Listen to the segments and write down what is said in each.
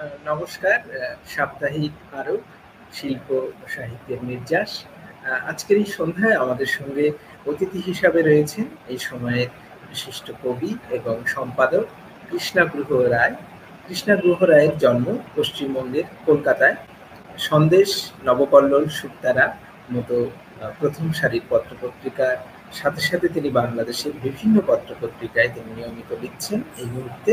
নমস্কার সাপ্তাহিক আরব শিল্প সাহিত্যের নির্যাস। আজকের এই সন্ধ্যায় আমাদের সঙ্গে অতিথি হিসাবে রয়েছেন এই সময়ের বিশিষ্ট কবি এবং সম্পাদক কৃষ্ণাগ্রহ রায়। কৃষ্ণাগ্রহ রায়ের জন্ম পশ্চিমবঙ্গের কলকাতায়। সন্দেশ নবকল্লোল সুক্তারা মতো প্রথম সারির পত্রপত্রিকার সাথে সাথে তিনি বাংলাদেশের বিভিন্ন পত্রপত্রিকায় তিনি নিয়মিত লিখছেন এই মুহূর্তে।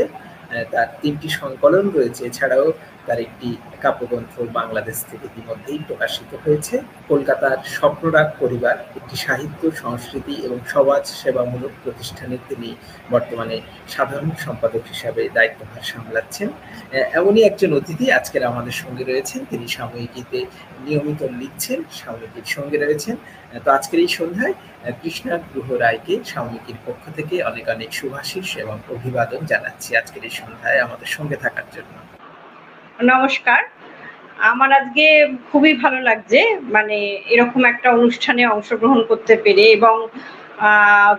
তার তিনটি সংকলন রয়েছে। এছাড়াও তার একটি কাব্যগ্রন্থ বাংলাদেশ থেকে ইতিমধ্যেই প্রকাশিত হয়েছে। কলকাতার স্বপ্নরাগ পরিবার একটি সাহিত্য, সংস্কৃতি এবং সমাজ সেবামূলক প্রতিষ্ঠানের তিনি বর্তমানে সাধারণ সম্পাদক হিসাবে দায়িত্বভার সামলাচ্ছেন। এমনই একজন অতিথি আজকের আমাদের সঙ্গে রয়েছেন। তিনি সাময়িকীতে নিয়মিত লিখছেন, সাময়িকীর সঙ্গে রয়েছেন। তো আজকের এই সন্ধ্যায় কৃষ্ণা গ্রহ রায়কে সাময়িকীর পক্ষ থেকে অনেক অনেক শুভাশিস এবং অভিবাদন জানাচ্ছি আজকের এই সন্ধ্যায় আমাদের সঙ্গে থাকার জন্য। নমস্কার। আমার আজকে খুবই ভালো লাগছে মানে এরকম একটা অনুষ্ঠানে অংশগ্রহণ করতে পেরে এবং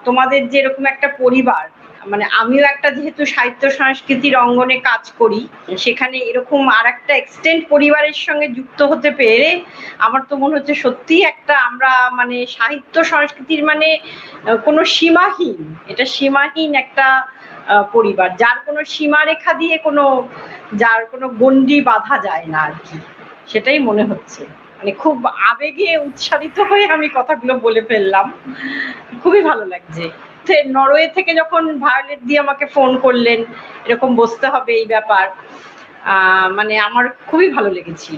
তোমাদের যে এরকম একটা পরিবার মানে আমিও একটা যেহেতু সাহিত্য সংস্কৃতির অঙ্গনে কাজ করি, সেখানে এরকম আর একটা এক্সটেন্ড পরিবারের সঙ্গে যুক্ত হতে পেরে আমার তো মনে হচ্ছে সত্যি একটা আমরা মানে সাহিত্য সংস্কৃতির মানে কোনো সীমাহীন, এটা সীমাহীন একটা পরিবার। যার কোনো সীমারেখা দিয়ে কোনো, যার কোনো গণ্ডি বাঁধা যায় না আর কি। সেটাই মনে হচ্ছে। মানে খুব আবেগে উৎসাহিত হয়ে আমি কথাগুলো বলে ফেললাম। খুবই ভালো লাগছে। নরওয়ে থেকে যখন ভায়োলেট দিয়ে আমাকে ফোন করলেন এরকম বসতে হবে এই ব্যাপার মানে আমার খুবই ভালো লেগেছিল।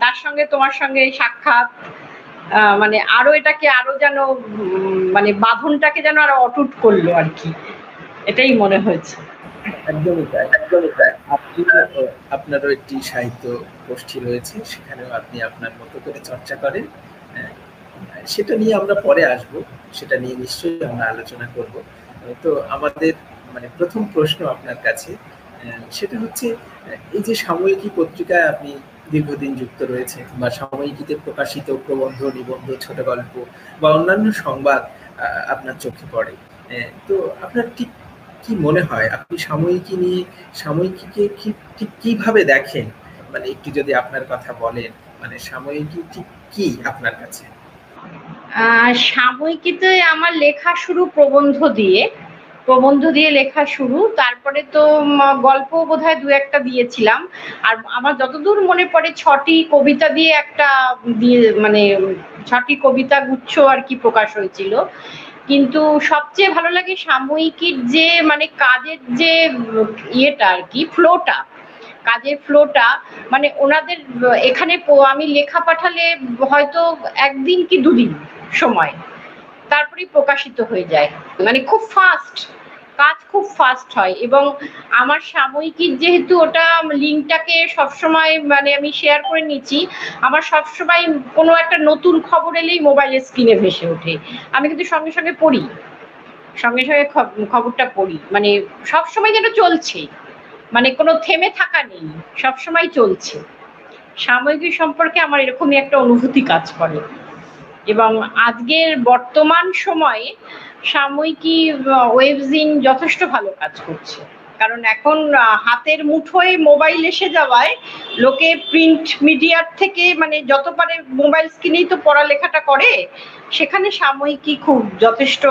তার সঙ্গে তোমার সঙ্গে সাক্ষাৎ মানে আরও এটাকে আরও যেন মানে বাঁধনটাকে যেন আরও অটুট করল আর কি। এটাই মনে হয়েছে। একদমই তাই একদমই তাই। আপনি আপনারও একটি সাহিত্য গোষ্ঠী রয়েছে সেখানেও আপনি আপনার মতো করে চর্চা করেন। আহ, সেটা নিয়ে আমরা পরে আসব, সেটা নিয়ে নিশ্চয়ই আমরা আলোচনা করব। তো আমাদের মানে প্রথম প্রশ্ন আপনার কাছে সেটা হচ্ছে এই যে সাময়িকী পত্রিকায় আপনি দীর্ঘদিন যুক্ত রয়েছে বা সাময়িকীতে প্রকাশিত প্রবন্ধ, নিবন্ধ, ছোট গল্প বা অন্যান্য সংবাদ আপনার চোখে পড়ে তো আপনার ঠিক কি মনে হয়? আপনি সাময়িকী নিয়ে, সাময়িকীকে ঠিক কীভাবে দেখেন? মানে একটু যদি আপনার কথা বলেন মানে সাময়িকী ঠিক কি আপনার কাছে? সাময়িকীতে আমার লেখা শুরু প্রবন্ধ দিয়ে প্রবন্ধ দিয়ে লেখা শুরু। তারপরে তো গল্প বোধহয় দু একটা দিয়েছিলাম। আর আমার যতদূর মনে পড়ে, ছটি কবিতা দিয়ে একটা দিয়ে মানে ছটি কবিতা গুচ্ছ আর কি প্রকাশ হয়েছিল। কিন্তু সবচেয়ে ভালো লাগে সাময়িকীর যে মানে কাজের যে, ইয়েটা আর কি ফ্লোটা কাজের ফ্লোটা মানে ওনাদের, এখানে আমি লেখা পাঠালে হয়তো একদিন কি দুদিন সময়, তারপরেই প্রকাশিত হয়ে যায়। মানে খুব ফাস্ট কাজ খুব ফাস্ট হয় এবং আমার সাময়িকীর যেহেতু ওটা লিঙ্কটাকে সবসময় মানে আমি শেয়ার করে নিচ্ছি, আমার সবসময় কোনো একটা নতুন খবর এলেই মোবাইলের স্ক্রিনে ভেসে ওঠে। আমি কিন্তু সঙ্গে সঙ্গে পড়ি, সঙ্গে সঙ্গে খবরটা পড়ি মানে সবসময় যেন চলছে। মানে কোনো থেমে থাকা নেই, সবসময় চলছে। সাময়িকী সম্পর্কে আমার এরকমই একটা অনুভূতি কাজ করে। এবং আজকের বর্তমান সময়ে সাময়িকী ওয়েবজিন যথেষ্ট ভালো কাজ করছে। কারণ এখন হাতের মুঠোয় মোবাইল এসে যাওয়ায় লোকে প্রিন্ট মিডিয়ার থেকে মানে যত পারে মোবাইল স্ক্রিনেই তো পড়ালেখাটা করে, সেখানে সাময়িকী খুব যথেষ্ট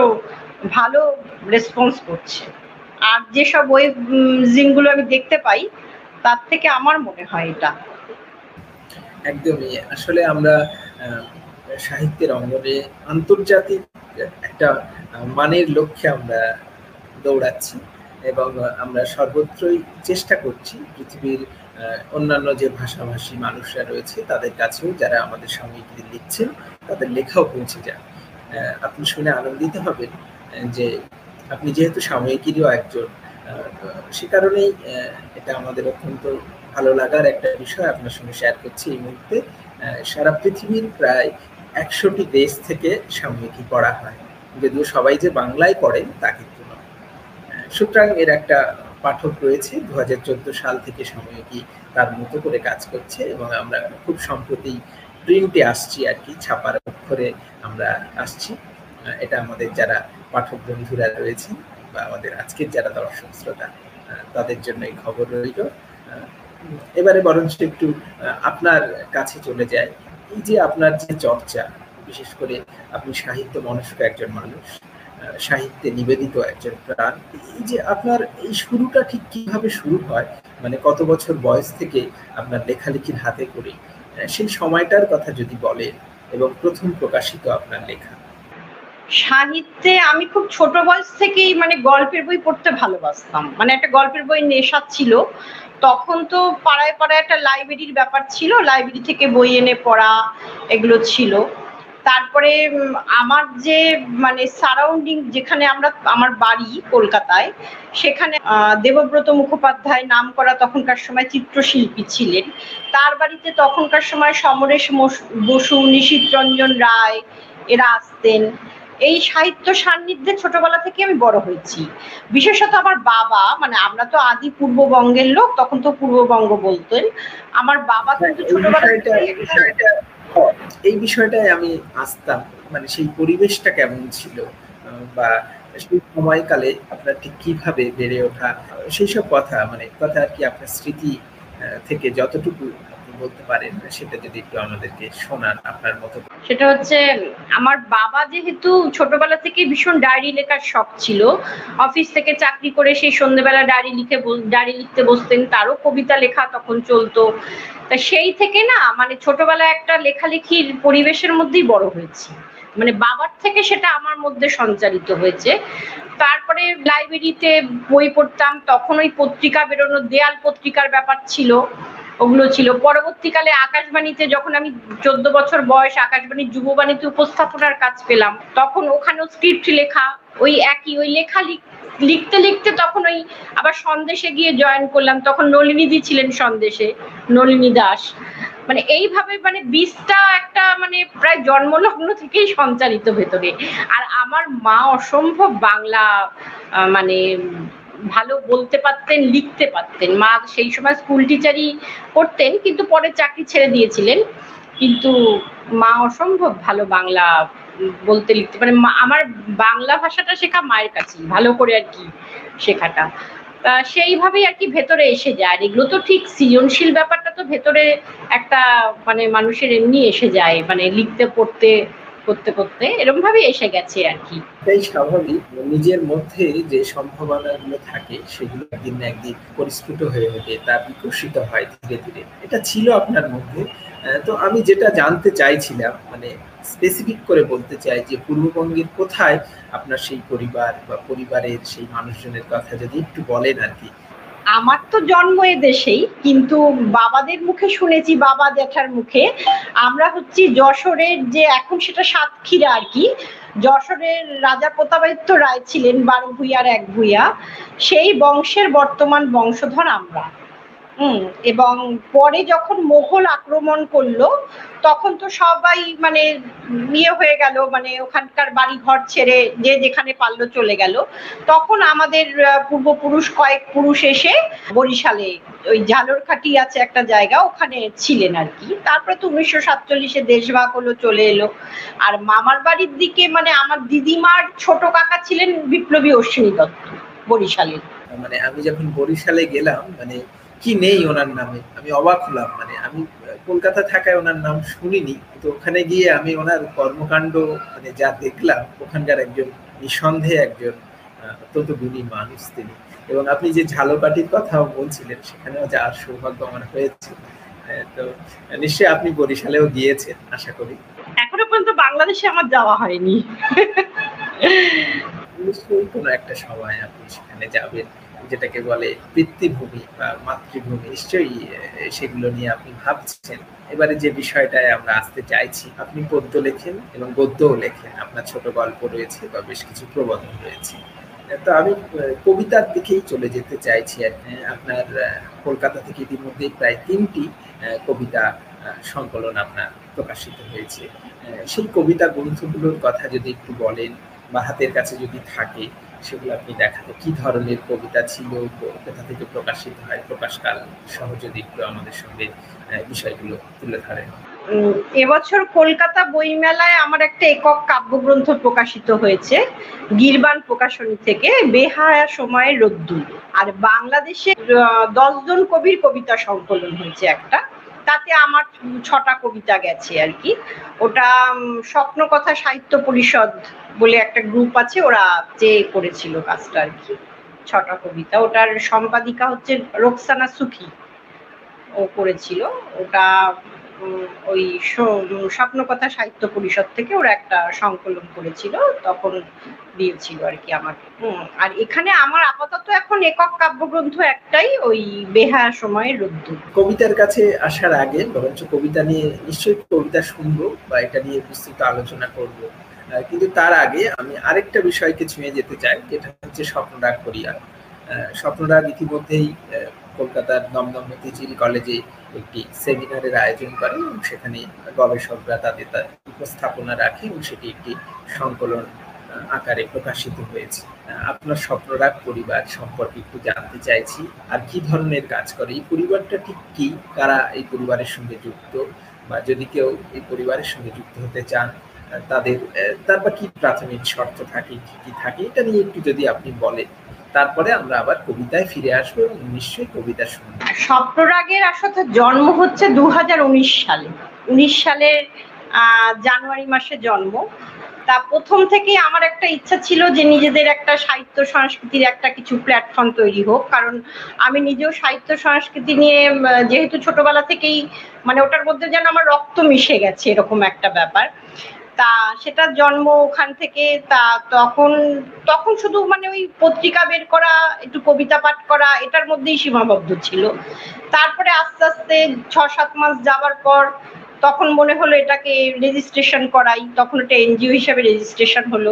ভালো রেসপন্স করছে। আর যেসব ওয়েব জিনগুলো আমি দেখতে পাই, তার থেকে আমার মনে হয় এটা। একদমই। আসলে আমরা সাহিত্যের অঙ্গনে আন্তর্জাতিক একটা মানের লক্ষ্যে আমরা দৌড়াচ্ছি এবং আমরা সর্বত্রই চেষ্টা করছি পৃথিবীর অন্যান্য যে ভাষাভাষী মানুষরা রয়েছে তাদের কাছেও যারা আমাদের সাময়িকী লিখছেন, তাদের লেখাও পৌঁছে যায় আপনি শুনে আনন্দিত হবেন যে আপনি যেহেতু সাময়িকীরও একজন সে কারণেই এটা আমাদের অত্যন্ত ভালো লাগার একটা বিষয় আপনার সঙ্গে শেয়ার করছি এই মুহূর্তে। সারা পৃথিবীর প্রায় একশোটি দেশ থেকে সাময়িকী পড়া হয়। যদিও সবাই যে বাংলায় পড়েন, তা কিন্তু নয়। সুতরাং এর একটা পাঠক রয়েছে দু হাজার চোদ্দ সাল থেকে সাময়িকী তার মতো করে কাজ করছে এবং আমরা খুব সম্প্রতি প্রিন্টে আসছি আর কি, ছাপার অক্ষরে আমরা আসছি। এটা আমাদের যারা পাঠক বন্ধুরা রয়েছেন বা আমাদের আজকের যারা দর্শক শ্রোতা তাদের জন্য এই খবর রইল। এবারে বরঞ্চ একটু আপনার কাছে চলে যায় এই যে আপনার যে চর্চা, বিশেষ করে আপনি সাহিত্য মনস্ক একজন মানুষ সাহিত্যে নিবেদিত একজন প্রাণ, এই যে আপনার এই শুরুটা ঠিক কীভাবে শুরু হয়? মানে কত বছর বয়স থেকে আপনার লেখালেখির হাতে করে সেই সময়টার কথা যদি বলেন এবং প্রথম প্রকাশিত আপনার লেখা। সাহিত্যে আমি খুব ছোট বয়স থেকেই মানে গল্পের বই পড়তে ভালোবাসতাম। মানে একটা গল্পের বই নেশা ছিল। তখন তো পাড়ায় পাড়ায় একটা লাইব্রেরির ব্যাপার ছিল। লাইব্রেরি থেকে বই এনে পড়া এগুলো ছিল। তারপরে আমার যে মানে সারাউন্ডিং যেখানে আমরা, আমার বাড়ি কলকাতায়, সেখানে দেবব্রত মুখোপাধ্যায় নাম করা তখনকার সময় চিত্রশিল্পী ছিলেন। তার বাড়িতে তখনকার সময় সমরেশ বসু নিশীত রঞ্জন রায় এরা আসতেন। এই সাহিত্য সান্নিধ্যে ছোটবেলা থেকে আমি বড় হয়েছি। বিশেষত আমার বাবা মানে আমরা তো আদি পূর্ববঙ্গের লোক তখন তো পূর্ববঙ্গ বলতেন। আমার বাবা কিন্তু ছোটবেলা এই বিষয়টাই আমি আসতাম মানে সেই পরিবেশটা কেমন ছিল? বা সেই সময়কালে আপনার ঠিক কীভাবে বেড়ে ওঠা? সেই সব কথা মানে কথা আর কি আপনার স্মৃতি থেকে যতটুকু বলতে পারেন, সেটা যদি একটু আমাদেরকে শোনান আপনার মতো। সেটা হচ্ছে, আমার বাবা যেহেতু ছোটবেলা থেকে ভীষণ ডায়েরি লেখার শখ ছিল, অফিস থেকে চাকরি করে সেই সন্ধ্যেবেলা ডায়েরি লিখে ডায়েরি লিখতে বসতেন, তারও কবিতা লেখা তখন চলতো। তা সেই থেকে না মানে ছোটবেলায় একটা লেখালেখির পরিবেশের মধ্যেই বড় হয়েছি। মানে বাবার থেকে সেটা আমার মধ্যে সঞ্চারিত হয়েছে। তারপরে লাইব্রেরিতে বই পড়তাম, তখন ওই পত্রিকা বেরোনো দেয়াল পত্রিকার ব্যাপার ছিল। ওগুলো ছিল। পরবর্তীকালে আকাশবাণীতে যখন আমি চোদ্দ বছর বয়স আকাশবাণীর যুববাণীতে উপস্থাপনার কাজ পেলাম, তখন ওখানেও স্ক্রিপ্ট লেখা, ওই একই, ওই লেখা লিখতে লিখতে তখন ওই আবার সন্দেশে গিয়ে জয়েন করলাম। তখন নলিনীদি ছিলেন সন্দেশে, নলিনী দাস। মানে এইভাবে মানে বীজটা একটা মানে প্রায় জন্মলগ্ন থেকেই সঞ্চালিত ভেতরে। আর আমার মা অসম্ভব বাংলা মানে ভালো বলতে পারতেন, লিখতে পারতেন। মা সেই সময় স্কুল টিচারই করতেন, কিন্তু পরে চাকরি ছেড়ে দিয়েছিলেন। কিন্তু মা অসম্ভব ভালো বাংলা বলতে লিখতে মানে আমার বাংলা ভাষাটা শেখা মায়ের কাছেই, ভালো করে আর কি শেখাটা। সেইভাবেই আর কি ভেতরে এসে যায়। আর এগুলো তো ঠিক সৃজনশীল ব্যাপারটা তো ভেতরে একটা মানে মানুষের এমনি এসে যায় মানে লিখতে, পড়তে করতে করতে এরকম ভাবে এসে গেছে আর কি। এটাই স্বাভাবিক, নিজের মধ্যে যে সম্ভাবনাগুলো থাকে, সেগুলো একদিন না একদিন পরিস্ফুট হয়ে ওঠে, তা বিকশিত হয় ধীরে ধীরে। এটা ছিল আপনার মধ্যে। তো আমি যেটা জানতে চাইছিলাম মানে স্পেসিফিক করে বলতে চাই যে পূর্ববঙ্গের কোথায় আপনার সেই পরিবার বা পরিবারের সেই মানুষজনের কথা যদি একটু বলেন আর কি। আমার তো জন্ম এ দেশেই, কিন্তু বাবাদের মুখে শুনেছি, বাবা জ্যাঠার মুখে। আমরা হচ্ছি যশোরের যে, এখন সেটা সাতক্ষীরা আর কি। যশোরের রাজা প্রতাপাদিত্য রায় ছিলেন বারো ভূঁইয়ার এক ভূঁইয়া। সেই বংশের বর্তমান বংশধর আমরা। এবং পরে যখন মোঘল আক্রমণ করল, তখন তো সবাই মানে ইয়ে হয়ে গেল মানে ওখানকার বাড়ি ঘর ছেড়ে যে যেখানে পারল চলে গেল। তখন আমাদের পূর্বপুরুষ, কয়েক পুরুষ এসে বরিশালে, ওই ঝালরখাটি আছে একটা জায়গা, ওখানে ছিলেন আর কি। তারপরে তো উনিশশো সাতচল্লিশে দেশভাগ হলো, চলে এলো। আর মামার বাড়ির দিকে মানে আমার দিদিমার ছোট কাকা ছিলেন বিপ্লবী অশ্বিনী দত্ত বরিশালে মানে আমি যখন বরিশালে গেলাম মানে কি নেই ওনার নামে? আমি অবাক হলাম মানে আমি কলকাতা থাকায় ওনার নাম শুনিনি তো ওখানে গিয়ে আমি ওনার কর্মকাণ্ড মানে যা দেখলাম ওখানকার একজন নিঃসন্দেহে একজন অত্যন্ত গুণী মানুষ তিনি। এবং আপনি যে ঝালকাটির কথাও বলছিলেন সেখানেও যাওয়ার সৌভাগ্য আমার হয়েছে। তো নিশ্চয়ই আপনি বরিশালেও গিয়েছেন আশা করি। এখনও পর্যন্ত বাংলাদেশে আমার যাওয়া হয়নি। নিশ্চয়ই কোনো একটা সময় আপনি সেখানে যাবেন। যেটাকে বলে বৃত্তিভূমি বা মাতৃভূমি, নিশ্চয়ই সেগুলো নিয়ে আপনি ভাবছেন। এবারে যে বিষয়টায় আমরা আসতে চাইছি, আপনি পদ্য লেখেন এবং গদ্যও লেখেন। আপনার ছোট গল্প রয়েছে বা বেশ কিছু প্রবন্ধ রয়েছে। তো আমি কবিতার দিকেই চলে যেতে চাইছি আপনার কলকাতা থেকে ইতিমধ্যেই প্রায় তিনটি কবিতা সংকলন আপনার প্রকাশিত হয়েছে। সেই কবিতা গ্রন্থগুলোর কথা যদি একটু বলেন বা হাতের কাছে যদি থাকে সেগুলো আপনি দেখাতে, কি ধরনের কবিতা ছিল, কোথা থেকে প্রকাশিত হয়, প্রকাশকাল সহ যদি একটু আমাদের সঙ্গে বিষয়গুলো তুলে ধরেন। এবছর কলকাতা বইমেলায় আমার একটা একক কাব্যগ্রন্থ প্রকাশিত হয়েছে, গিরবান প্রকাশনী থেকে, বেহায়া সময়ের রোদ্দুর। আর বাংলাদেশে দশজন কবির কবিতা সংকলন হয়েছে একটা। তাতে আমার ছটা কবিতা গেছে আর কি। ওটা স্বপ্ন কথা সাহিত্য পরিষদ বলে একটা গ্রুপ আছে, ওরা যে করেছিল কাজটা আর কি, ছটা কবিতা। ওটার সম্পাদিকা হচ্ছে রোকসানা সুখী। ও করেছিল। ওটা ওই স্বপ্নকথা সাহিত্য পরিষদ থেকে ওরা একটা সংকলন করেছিল, তখন দিয়েছিল আর কি আমাকে। আর এখানে আমার আপাতত এখন একক কাব্যগ্রন্থ একটাই, ওই বেহা সময়ের রোদ্দুর। কবিতার কাছে আসার আগে, বরঞ্চ কবিতা নিয়ে নিশ্চয়ই কবিতা শুনব বা এটা নিয়ে বিস্তৃত আলোচনা করব। কিন্তু তার আগে আমি আরেকটা বিষয়কে ছুঁয়ে যেতে চাই, যেটা হচ্ছে স্বপ্নরাগ করিয়া। স্বপ্নরাগ ইতিমধ্যেই কলকাতার দমদম মতিঝিল কলেজে একটি সেমিনারের আয়োজন করে এবং সেখানে গবেষকরা তাদের তার উপস্থাপনা রাখে এবং সেটি একটি সংকলন আকারে প্রকাশিত হয়েছে। আপনার স্বপ্নরাগ পরিবার সম্পর্কে একটু জানতে চাইছি, আর কি ধরনের কাজ করে? এই পরিবারটা ঠিক কি? কারা এই পরিবারের সঙ্গে যুক্ত? বা যদি কেউ এই পরিবারের সঙ্গে যুক্ত হতে চান তাদের তারপর কি প্রাথমিক শর্ত থাকে, কি কি থাকে? এটা নিয়ে একটু যদি আপনি বলেন। তারপরে আমরা আবার কবিতায় ফিরে আসব এবং নিশ্চয়ই কবিতা শুনব। স্বপ্নরাগের আসলে জন্ম হচ্ছে দুহাজার উনিশ সালে। উনিশ সালের জানুয়ারি মাসে জন্ম। তা প্রথম থেকে আমার একটা ইচ্ছা ছিল যে নিজেদের একটা সাহিত্য সংস্কৃতির একটা কিছু প্ল্যাটফর্ম তৈরি হোক। কারণ আমি নিজেও সাহিত্য সংস্কৃতি নিয়ে যেহেতু ছোটবেলা থেকেই মানে ওটার মধ্যে যেন আমার রক্ত মিশে গেছে এরকম একটা ব্যাপার। তা সেটার জন্ম ওখান থেকে, তা তখন তখন শুধু মানে ওই পত্রিকা বের করা, একটু কবিতা পাঠ করা, এটার মধ্যেই সীমাবদ্ধ ছিল। তারপরে আস্তে আস্তে ছ সাত মাস যাওয়ার পর তখন মনে হলো এটাকে রেজিস্ট্রেশন করাই, তখন এটা এনজিও হিসাবে রেজিস্ট্রেশন হলো।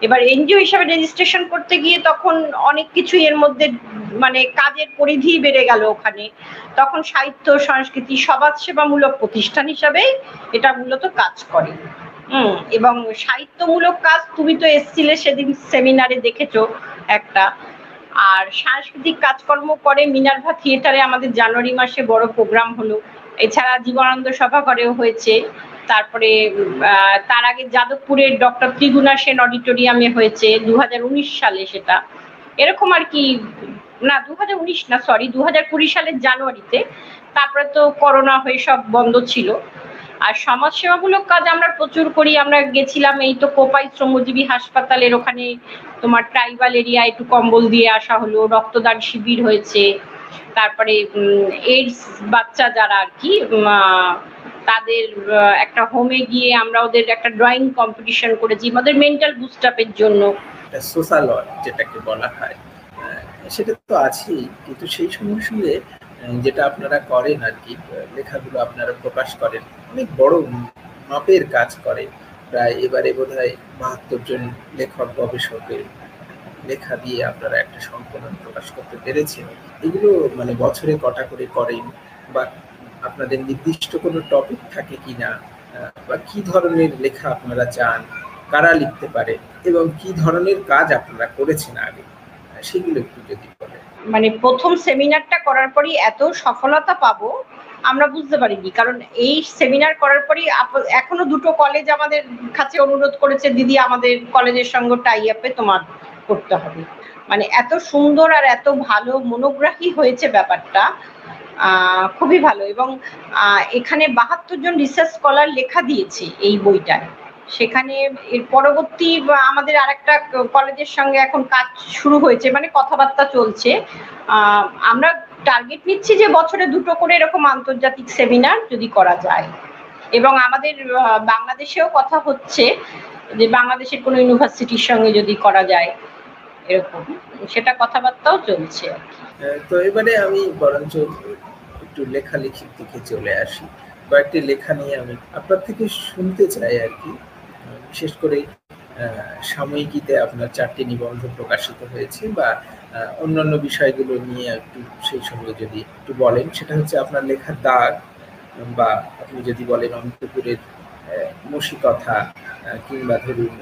এবার এনজিও হিসাবে রেজিস্ট্রেশন করতে গিয়ে তখন অনেক কিছু এর মধ্যে মানে কাজের পরিধি বেড়ে গেল ওখানে। তখন সাহিত্য, সংস্কৃতি, সমাজসেবামূলক প্রতিষ্ঠান হিসাবে এটা মূলত কাজ করে। এবং সাহিত্যমূলক কাজ তুমি তো এসছিলে সেদিন সেমিনারে দেখেছ একটা। আর সাংস্কৃতিক কাজকর্ম করে মিনার্ভা থিয়েটারে আমাদের জানুয়ারি মাসে বড় প্রোগ্রাম হলো। এছাড়া জীবনানন্দ সভা করেও হয়েছে। তারপরে তার আগে যাদবপুরের ডক্টর ত্রিগুণা সেন অডিটোরিয়ামে হয়েছে দু হাজার উনিশ সালে সেটা। এরকম আর কি, না দু হাজার উনিশ না সরি দু হাজার কুড়ি সালের জানুয়ারিতে। তারপরে তো করোনা হয়ে সব বন্ধ ছিল। আর সমাজসেবামূলক কাজ আমরা প্রচুর করি। আমরা গেছিলাম এই তো কোপাই শ্রমজীবী হাসপাতালের ওখানে তোমার ট্রাইবাল এরিয়া একটু কম্বল দিয়ে আসা হলো, রক্তদান শিবির হয়েছে। তারপরে এইডস বাচ্চা যারা আর কি তাদের একটা হোমে গিয়ে আমরা ওদের একটা ড্রয়িং কম্পিটিশন করেছি, ওদের মেন্টাল বুস্ট আপের জন্য। সোশ্যাল ওয়ার্ক যেটাকে বলা হয়। সেটা তো আছেই, কিন্তু সেই সঙ্গে সঙ্গে যেটা আপনারা করেন আর কি লেখাগুলো আপনারা প্রকাশ করেন। অনেক বড় মাপের কাজ করে। প্রায় এবারে বোধ হয় বাহাত্তর জন লেখক, গবেষকের লেখা দিয়ে আপনারা একটা সংকলন প্রকাশ করতে পেরেছেন। এগুলো মানে বছরে কটা করে করেন বা আপনাদের নির্দিষ্ট কোনো টপিক থাকে কি না বা কি ধরনের লেখা আপনারা চান, কারা লিখতে পারে এবং কি ধরনের কাজ আপনারা করেছেন আগে, সেগুলো একটু যদি বলেন। মানে প্রথম সেমিনারটা করার পরই এত সফলতা পাবো, আমরা বুঝতে পারিনি। কারণ এই সেমিনার করার পরই এখনও দুটো কলেজ আমাদের কাছে অনুরোধ করেছে, দিদি, আমাদের কলেজের সঙ্গে টাই আপে তোমার করতে হবে। মানে এত সুন্দর আর এত ভালো মনোগ্রাহী হয়েছে ব্যাপারটা খুবই ভালো। এবং এখানে বাহাত্তর জন রিসার্চ স্কলার লেখা দিয়েছে এই বইটায়। সেখানে এর পরবর্তী আমাদের আরেকটা কলেজের সঙ্গে এখন কাজ শুরু হয়েছে মানে কথাবার্তা চলছে। আমরা টার্গেট নিচ্ছি যে বছরে দুটো করে এরকম আন্তর্জাতিক সেমিনার যদি করা যায়। এবং আমাদের বাংলাদেশেও কথা হচ্ছে যে বাংলাদেশের কোনো ইউনিভার্সিটির সঙ্গে যদি করা যায় এরকম। সেটা কথাবার্তাও চলছে তো এবারে আমি বরঞ্চ একটু লেখালেখির দিকে চলে আসি। কয়েকটি লেখা নিয়ে আমি আপনার থেকে শুনতে চাই আর কি। বিশেষ করে সাময়িকীতে আপনার চারটি নিবন্ধ প্রকাশিত হয়েছে বা অন্যান্য বিষয়গুলো নিয়ে একটু সেই সময় যদি একটু বলেন, সেটা হচ্ছে আপনার লেখার দাগ বা আপনি যদি বলেন অন্তপুরের মসি কথা কিংবা ধরুন,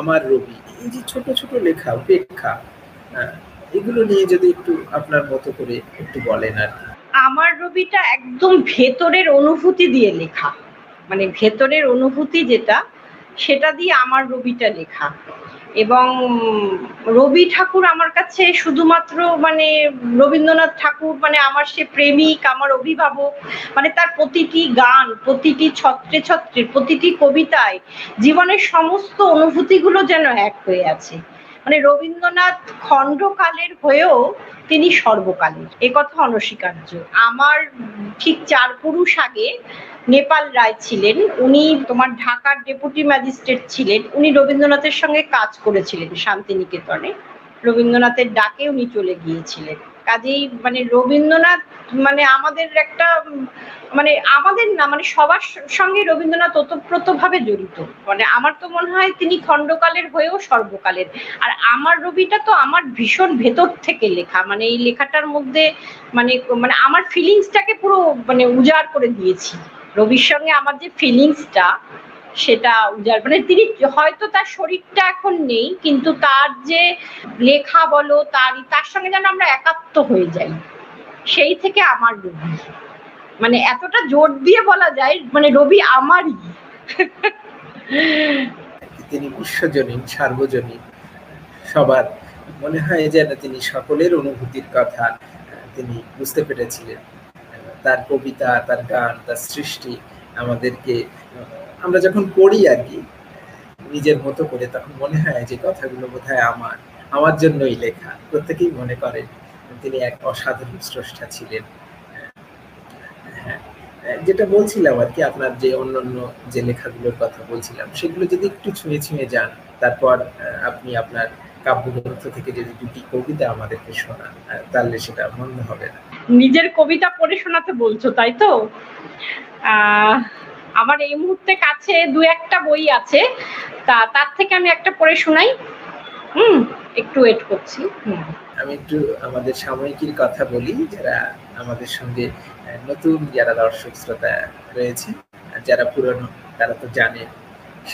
আমার রবি, এই যে ছোট ছোট লেখা, উপেক্ষা এগুলো নিয়ে যদি একটু আপনার মতো করে একটু বলেন আর আমার রবিটা একদম ভেতরের অনুভূতি দিয়ে লেখা। মানে ভেতরের অনুভূতি যেটা সেটা দিয়ে আমার রবিটা লেখা। এবং রবি ঠাকুর আমার কাছে শুধুমাত্র মানে রবীন্দ্রনাথ ঠাকুর মানে আমার সে প্রেমিক, আমার অভিভাবক মানে তার প্রতিটি গান, প্রতিটি ছত্রে ছত্রে, প্রতিটি কবিতায় জীবনের সমস্ত অনুভূতিগুলো যেন এক হয়ে আছে। মানে রবীন্দ্রনাথ খণ্ডকালের হয়েও তিনি সর্বকালের। এ কথা অনস্বীকার্য। আমার ঠিক চার পুরুষ আগে নেপাল রায় ছিলেন। উনি তোমার ঢাকার ডেপুটি ম্যাজিস্ট্রেট ছিলেন। উনি রবীন্দ্রনাথের সঙ্গে কাজ করেছিলেন শান্তিনিকেতনে। রবীন্দ্রনাথের ডাকে উনি চলে গিয়েছিলেন। কাজেই মানে রবীন্দ্রনাথ মানে আমাদের একটা মানে আমাদের না মানে সবার সঙ্গে রবীন্দ্রনাথ ওতপ্রোতভাবে জড়িত। মানে আমার তো মনে হয় তিনি খণ্ডকালের হয়েও সর্বকালের। আর আমার রবিটা তো আমার ভীষণ ভেতর থেকে লেখা। মানে এই লেখাটার মধ্যে মানে মানে আমার ফিলিংসটাকে পুরো মানে উজাড় করে দিয়েছি রবির সঙ্গে আমার যে ফিলিংসটা সেটা উজাড়। মানে তিনি হয়তো তার শরীরটা এখন নেই, কিন্তু তার যে লেখা বলো, তার তার সঙ্গে যেন আমরা একাত্ম হয়ে যাই, সেই থেকে আমার রবি। মানে এতটা জোর দিয়ে বলা যায় মানে রবি আমারই। তিনি বিশ্বজনীন, সার্বজনীন। সবার মনে হয় যেন তিনি সকলের অনুভূতির কথা তিনি বুঝতে পেরেছিলেন। তার কবিতা, তার গান, তার সৃষ্টি আমাদেরকে আমরা যখন পড়ি আর কি, নিজের মতো করে তখন মনে হয় যে কথাগুলো বোধ আমার আমার জন্যই লেখা। প্রত্যেকেই মনে করে তিনি এক অসাধারণ স্রষ্টা ছিলেন। হ্যাঁ যেটা বলছিলাম আর কি, আপনার যে অন্যান্য যে লেখাগুলোর কথা বলছিলাম, সেগুলো যদি একটু ছুঁয়ে ছুঁয়ে যান, তারপর আপনি আপনার কাব্যগ্রন্থ থেকে যদি দুটি কবিতা আমাদেরকে শোনান তাহলে সেটা মন্দ হবে না। নিজের কবিতা পড়ে শোনাতে বলছো তাই তো? আমার এই মুহূর্তে কাছে দু একটা বই আছে তা তার থেকে আমি একটা পড়ে শোনাই। হুম একটু ওয়েট করছি। আমি একটু আমাদের সাময়িকীর কথা বলি যারা আমাদের সঙ্গে নতুন যারা দর্শক শ্রোতা রয়েছে যারা পুরনো তারা তো জানে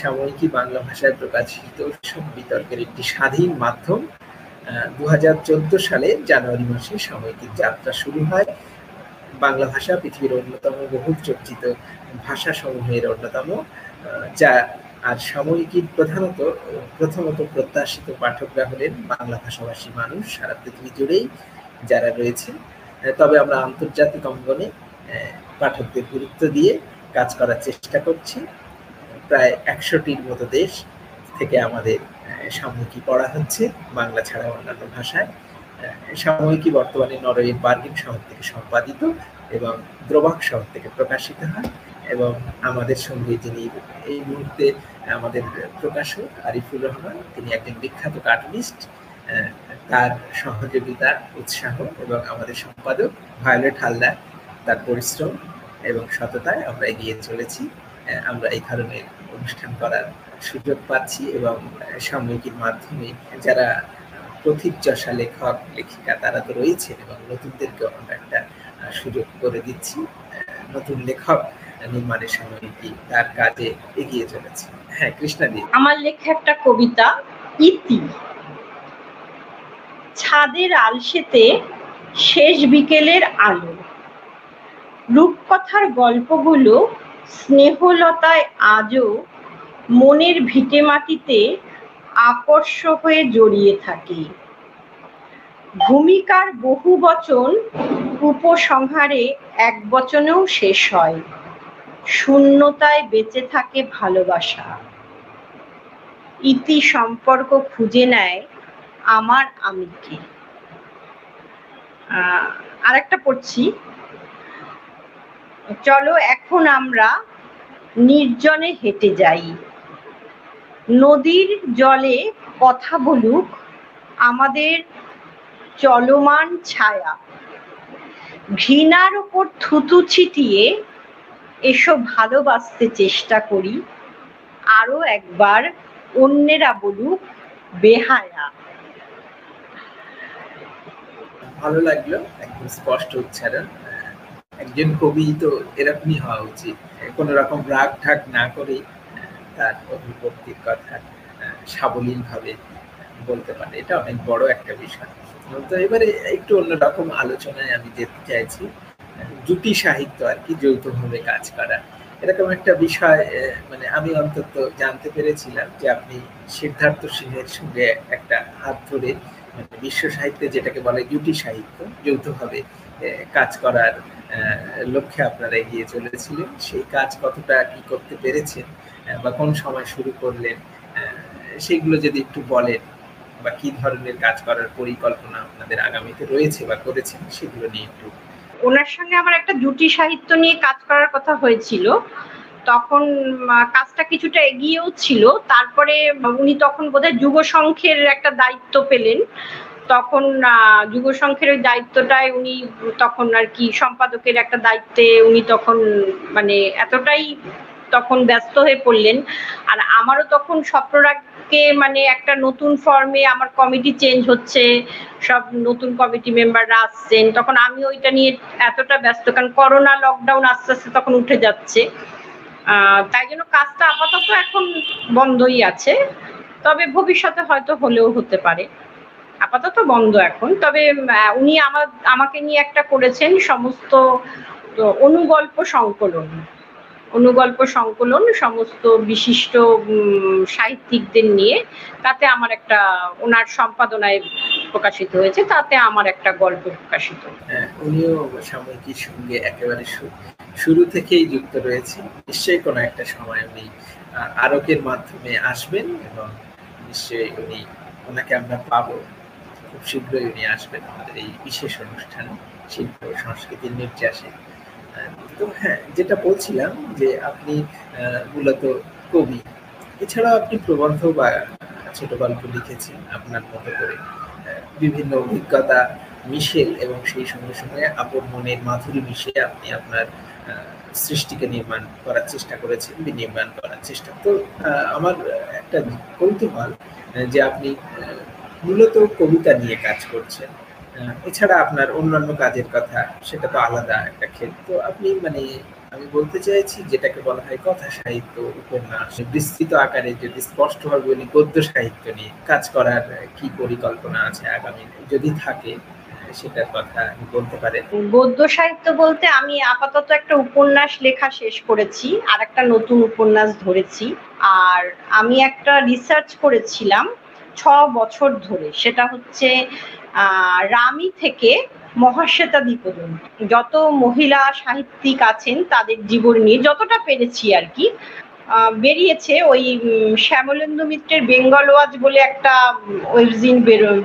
সাময়িকী বাংলা ভাষায় প্রকাশিত বিতর্কের একটি স্বাধীন মাধ্যম দু হাজার চোদ্দ সালে জানুয়ারি মাসে সাময়িকীর যাত্রা শুরু হয়। বাংলা ভাষা পৃথিবীর অন্যতম বহুল চর্চিত ভাষা সমূহের অন্যতম যা আর সাময়িকীর প্রধানত, প্রথমত প্রত্যাশিত পাঠকরা হলেন বাংলা ভাষাভাষী মানুষ সারা পৃথিবী জুড়েই যারা রয়েছেন। তবে আমরা আন্তর্জাতিক অঙ্গনে পাঠকদের গুরুত্ব দিয়ে কাজ করার চেষ্টা করছি। প্রায় একশোটির মতো দেশ থেকে আমাদের সাময়িকী পড়া হচ্ছে, বাংলা ছাড়া অন্যান্য ভাষায়। সাময়িকী বর্তমানে নরওয়ের বার্গিন শহর থেকে সম্পাদিত এবং দ্রবাক শহর থেকে প্রকাশিত হয় এবং আমাদের সঙ্গে যিনি এই মুহূর্তে আমাদের প্রকাশক আরিফুর রহমান, তিনি একজন বিখ্যাত কার্টুনিস্ট তার সহযোগিতা উৎসাহ এবং আমাদের সম্পাদক ভায়োলেট হালদার, তার পরিশ্রম এবং সততায় আমরা এগিয়ে চলেছি। আমরা এই ধরনের অনুষ্ঠান করার সুযোগ পাচ্ছি এবং সাময়িকীর মাধ্যমে যারা প্রথিতযশা লেখক, লেখিকা, তারা তো রয়েছেন এবং নতুনদেরকেও আমরা একটা সুযোগ করে দিচ্ছি। নতুন লেখক নির্মাণের সাময়িকী তার কাজে এগিয়ে চলেছে। হ্যাঁ কৃষ্ণাদি। আমার লেখা একটা কবিতা, ইতি। ছাদের আলসেতে শেষ বিকেলের আলো। রূপকথার গল্পগুলো স্নেহলতায় আজও মনের ভিটে মাটিতে আকর্ষ হয়ে জড়িয়ে থাকে। ভূমিকার বহু বচন উপসংহারে এক বচনেও শেষ হয়। শূন্যতায় বেঁচে থাকে ভালোবাসা। ইতি সম্পর্ক খুঁজে নেয় আমার আমিকে আর একটা পড়ছি। চলো এখন আমরা নির্জনে হেঁটে যাই। নদীর জলে কথা বলুক আমাদের চলমান ছায়া। ঘৃণার উপর থুতু ছিটিয়ে এসো ভালোবাসতে চেষ্টা করি, আরও একবার অন্যেরা বলুক বেহায়া। ভালো লাগল, একদম স্পষ্ট উচ্চারণ। একজন কবি তো এরকমই হওয়া উচিত। কোনো রকম রাগ ঠাক না করে তার অভিব্যক্তির কথা সাবলীল ভাবে বলতে পারে। এটা অনেক বড় একটা বিষয়। তো এবারে একটু অন্যরকম আলোচনায় আমি যেতে চাইছি। জুটি সাহিত্য আর কি, যৌথভাবে কাজ করা। এরকম একটা বিষয় মানে আমি অন্তত জানতে পেরেছিলাম যে আপনি সিদ্ধার্থ সিংহের সঙ্গে একটা হাত ধরে মানে বিশ্ব সাহিত্যে যেটাকে বলে জুটি সাহিত্য, যৌথভাবে কাজ করার লক্ষ্যে আপনারা এগিয়ে চলেছিলেন। সেই কাজ কতটা কি করতে পেরেছেন বা কোন সময় শুরু করলেন সেগুলো যদি একটু বলেন, বা কি ধরনের কাজ করার পরিকল্পনা আপনাদের আগামীতে রয়েছে বা করেছেন, সেগুলো নিয়ে একটু ওনার সঙ্গে আমার একটা জুটি সাহিত্য নিয়ে কাজ করার কথা হয়েছিল। তখন কাজটা কিছুটা এগিয়েও ছিল। তারপরে উনি তখন বোধহয় যুব সংঘের একটা দায়িত্ব পেলেন। তখন যুব সংঘের ওই দায়িত্বটায় উনি তখন আর কি সম্পাদকের একটা দায়িত্বে উনি তখন মানে এতটাই তখন ব্যস্ত হয়ে পড়লেন। আর আমারও তখন স্বপ্নরাগকে মানে একটা নতুন ফর্মে আমার কমিটি চেঞ্জ হচ্ছে, সব নতুন কমিটি মেম্বাররা আসছেন। তখন আমি ওইটা নিয়ে এতটা ব্যস্ত, কারণ করোনা লকডাউন আস্তে আস্তে তখন উঠে যাচ্ছে। তাই জন্য কাজটা আপাতত এখন বন্ধই আছে। তবে ভবিষ্যতে হয়তো হলেও হতে পারে। আপাতত বন্ধ এখন। তবে উনি আমার আমাকে নিয়ে একটা করেছেন সমস্ত অনুগল্প সংকলন। অনুগল্প সংকলন সমস্ত বিশিষ্ট সাহিত্যিকদের নিয়ে। তাতে আমার একটা ওনার সম্পাদনায় প্রকাশিত হয়েছে তাতে আমার একটা গল্প প্রকাশিত হ্যাঁ, উনিও সাময়িকীর সঙ্গে একেবারে শুরু থেকেই যুক্ত রয়েছে নিশ্চয়ই কোনো একটা সময় উনি আরকের মাধ্যমে আসবেন এবং নিশ্চয়ই উনি ওনাকে আমরা পাবো। খুব শীঘ্রই উনি আসবেন আমাদের এই বিশেষ অনুষ্ঠানে, শিল্প সংস্কৃতির নির্যাসে। তো হ্যাঁ যেটা বলছিলাম যে আপনি মূলত কবি। এছাড়াও আপনি প্রবন্ধ বা ছোট গল্প লিখেছেন আপনার মতো করে। বিভিন্ন অভিজ্ঞতা মিশেল এবং সেই সঙ্গে সঙ্গে আপন মনের মাধুরী মিশিয়ে আপনি আপনার সৃষ্টিকে নির্মাণ করার চেষ্টা করেছেন, বিনির্মাণ করার চেষ্টা। তো আমার একটা কৌতূহল যে আপনি মূলত কবিতা নিয়ে কাজ করছেন এছাড়া আপনার অন্যান্য কাজের কথা, সেটা তো আলাদা একটা ক্ষেত্র তো আপনি মানে আমি বলতে চাইছি যেটাকে বলা হয় কথা সাহিত্য, উপন্যাস, বিস্তৃত আকারে যদি স্পষ্টভাবে বলি গদ্য সাহিত্য নিয়ে কাজ করার কি পরিকল্পনা আছে আগামী যদি থাকে সেটার কথা বলতে পারেন। গদ্য সাহিত্য বলতে আমি আপাতত একটা উপন্যাস লেখা শেষ করেছি আর একটা নতুন উপন্যাস ধরেছি। আর আমি একটা রিসার্চ করেছিলাম ছ বছর ধরে, সেটা হচ্ছে রামি থেকে মহাশ্বেতা দ্বীপদন যত মহিলা সাহিত্যিক আছেন, তাদের জীবন নিয়ে যতটা পেরেছি আর কি বেরিয়েছে ওই শ্যামলেন্দু মিত্রের বেঙ্গল ওয়াজ বলে একটা ওয়েবজিন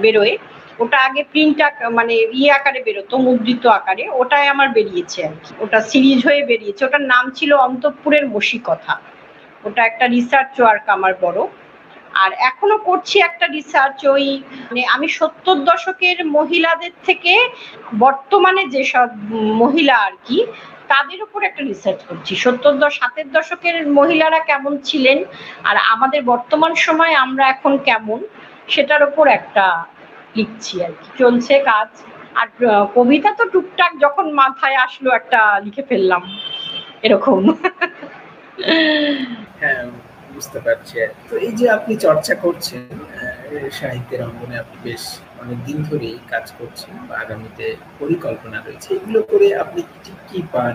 বেরোয়। ওটা আগে প্রিন্ট মানে ইয়ে আকারে বেরোতো, মুদ্রিত আকারে। ওটাই আমার বেরিয়েছে আর কি। ওটা সিরিজ হয়ে বেরিয়েছে। ওটার নাম ছিল অন্তপুরের কথা ওটা একটা রিসার্চ ওয়ার্ক আমার বড়। আর এখনও করছি একটা রিসার্চ ওই মানে আমি সত্তর দশকের মহিলাদের থেকে বর্তমানে যেসব মহিলা আর কি, তাদের উপর একটা রিসার্চ করছি। সত্তর দশ সাতের দশকের মহিলারা কেমন ছিলেন আর আমাদের বর্তমান সময় আমরা এখন কেমন, সেটার উপর একটা লিখছি আর কি। চলছে কাজ। আর কবিতা তো টুকটাক যখন মাথায় আসলো একটা লিখে ফেললাম, এরকম। হ্যাঁ বুঝতে পারছি। তো এই যে আপনি চর্চা করছেন সাহিত্যের অঙ্গনে আপনি বেশ অনেকদিন ধরেই কাজ করছেন বা আগামীতে পরিকল্পনা রয়েছে। এগুলো করে আপনি কি পান?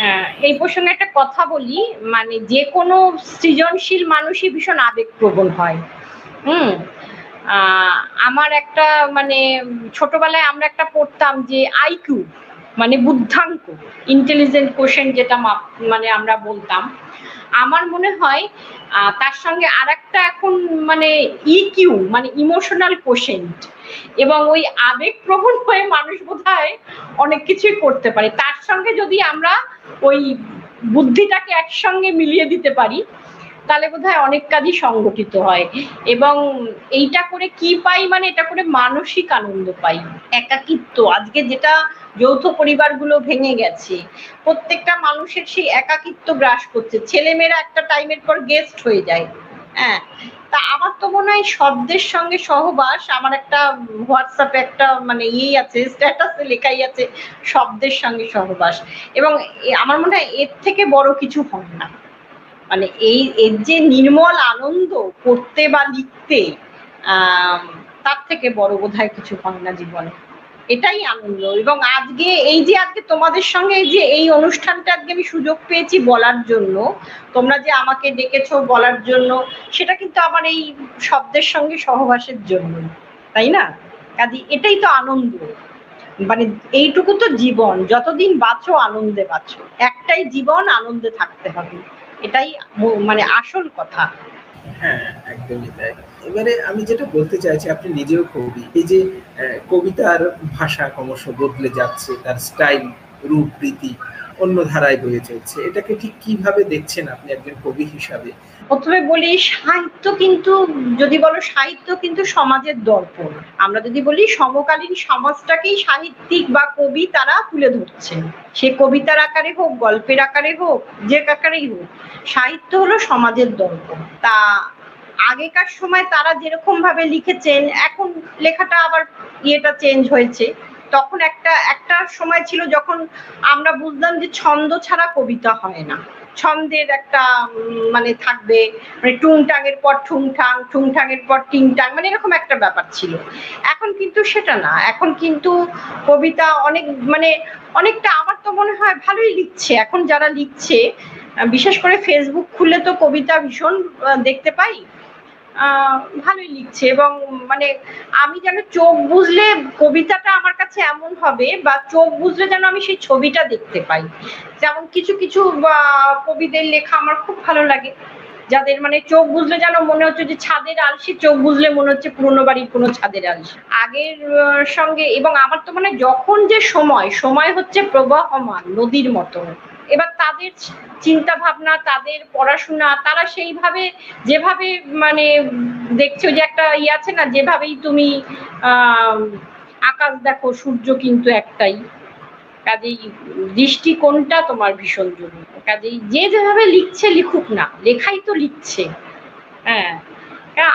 হ্যাঁ, এই প্রসঙ্গে একটা কথা বলি মানে যে কোনো সৃজনশীল মানুষই ভীষণ আবেগপ্রবণ হয়। হুম আমার একটা মানে ছোটবেলায় আমরা একটা পড়তাম যে আইকিউ মানে বুদ্ধাঙ্ক ইন্টেলিজেন্ট কোশ্চেন যেটা মানে আমরা বলতাম। আমার মনে হয় তার সঙ্গে আর একটা এখন মানে ইকিউ মানে ইমোশনাল কোশেন্ট এবং ওই আবেগ প্রবণ হয়ে মানুষ বোধ অনেক কিছুই করতে পারে। তার সঙ্গে যদি আমরা ওই বুদ্ধিটাকে একসঙ্গে মিলিয়ে দিতে পারি তাহলে বোধ হয় অনেক কাজই সংগঠিত হয়। এবং এইটা করে কি পাই? মানে এটা করে মানসিক আনন্দ পাই। একাকিত্ব। আজকে যেটা যৌথ পরিবারগুলো ভেঙে গেছে, প্রত্যেকটা মানুষের সেই একাকিত্ব গ্রাস করছে। ছেলেমেয়েরা একটা টাইমের পর গেস্ট হয়ে যায়। হ্যাঁ তা আমার তো মনে হয় শব্দের সঙ্গে সহবাস, আমার একটা হোয়াটসঅ্যাপে একটা মানে ইয়েই আছে স্ট্যাটাসে লেখাই আছে, শব্দের সঙ্গে সহবাস। এবং আমার মনে হয় এর থেকে বড় কিছু হয় না। মানে এই, এর যে নির্মল আনন্দ পড়তে বা লিখতে তার থেকে বড় বোধ কিছু হয় না জীবনে। এটাই আনন্দ। এবং আজকে, এই যে আজকে তোমাদের সঙ্গে এই যে, এই অনুষ্ঠানটা আজকে আমি সুযোগ পেয়েছি বলার জন্য, তোমরা যে আমাকে ডেকেছো বলার জন্য, সেটা কিন্তু আমার এই শব্দের সঙ্গে সহবাসের জন্য, তাই না? কাজে এটাই তো আনন্দ। মানে এইটুকু তো জীবন, যতদিন বাঁচো আনন্দে বাঁচো। একটাই জীবন আনন্দে থাকতে হবে। এটাই মানে আসল কথা। হ্যাঁ একদমই তাই। এবারে আমি যেটা বলতে চাইছি, আপনি নিজেও কবি। এই যে কবিতার ভাষা ক্রমশ বদলে যাচ্ছে, তার স্টাইল, রূপ, রীতি অন্য ধারায় বয়ে চলছে। এটাকে ঠিক কীভাবে দেখছেন আপনি একজন কবি হিসাবে? প্রথমে বলি, সাহিত্য কিন্তু, যদি বলো সাহিত্য কিন্তু সমাজের দর্পণ। আমরা যদি বলি, সমকালীন সমাজটাকেই সাহিত্যিক বা কবি তারা তুলে ধরছে সে কবিতার আকারে হোক, গল্পের আকারে হোক, যে আকারেই হোক, সাহিত্য হলো সমাজের দর্পণ। তা আগেকার সময় তারা যেরকম ভাবে লিখেছেন, এখন লেখাটা আবার ইয়েটা চেঞ্জ হয়েছে। তখন একটা একটা সময় ছিল যখন আমরা বুঝলাম যে ছন্দ ছাড়া কবিতা হয় না। ছন্দের একটা মানে থাকবে মানে টুংটাঙের পর ঠুংঠাং ঠুংঠাঙের পর টিংটাং মানে এরকম একটা ব্যাপার ছিল। এখন কিন্তু সেটা না। এখন কিন্তু কবিতা অনেক মানে অনেকটা আমার তো মনে হয় ভালোই লিখছে। এখন যারা লিখছে বিশেষ করে ফেসবুক খুললে তো কবিতা ভীষণ দেখতে পাই। ভালোই লিখছে এবং মানে আমি যেন চোখ বুঝলে কবিতাটা আমার কাছে এমন হবে বা চোখ বুঝলে যেন আমি সেই ছবিটা দেখতে পাই। যেমন কিছু কিছু কবিদের লেখা আমার খুব ভালো লাগে। যাদের মানে চোখ বুঝলে যেন মনে হচ্ছে যে ছাদের আলসি, চোখ বুঝলে মনে হচ্ছে পুরনো বাড়ির কোনো ছাদের আলসি। আগের সঙ্গে এবং আমার তো মানে যখন যে সময় সময় হচ্ছে প্রবাহমান, নদীর মতো এবার তাদের চিন্তা ভাবনা তাদের পড়াশোনা, তারা সেইভাবে যেভাবে মানে দেখছ যে একটা ইয়ে আছে না, যেভাবেই তুমি আকাশ দেখো, সূর্য কিন্তু একটাই। কাজেই দৃষ্টিকোণটা তোমার ভীষণ জরুরি। কাজেই যে যেভাবে লিখছে, লিখুক না, লেখাই তো লিখছে। হ্যাঁ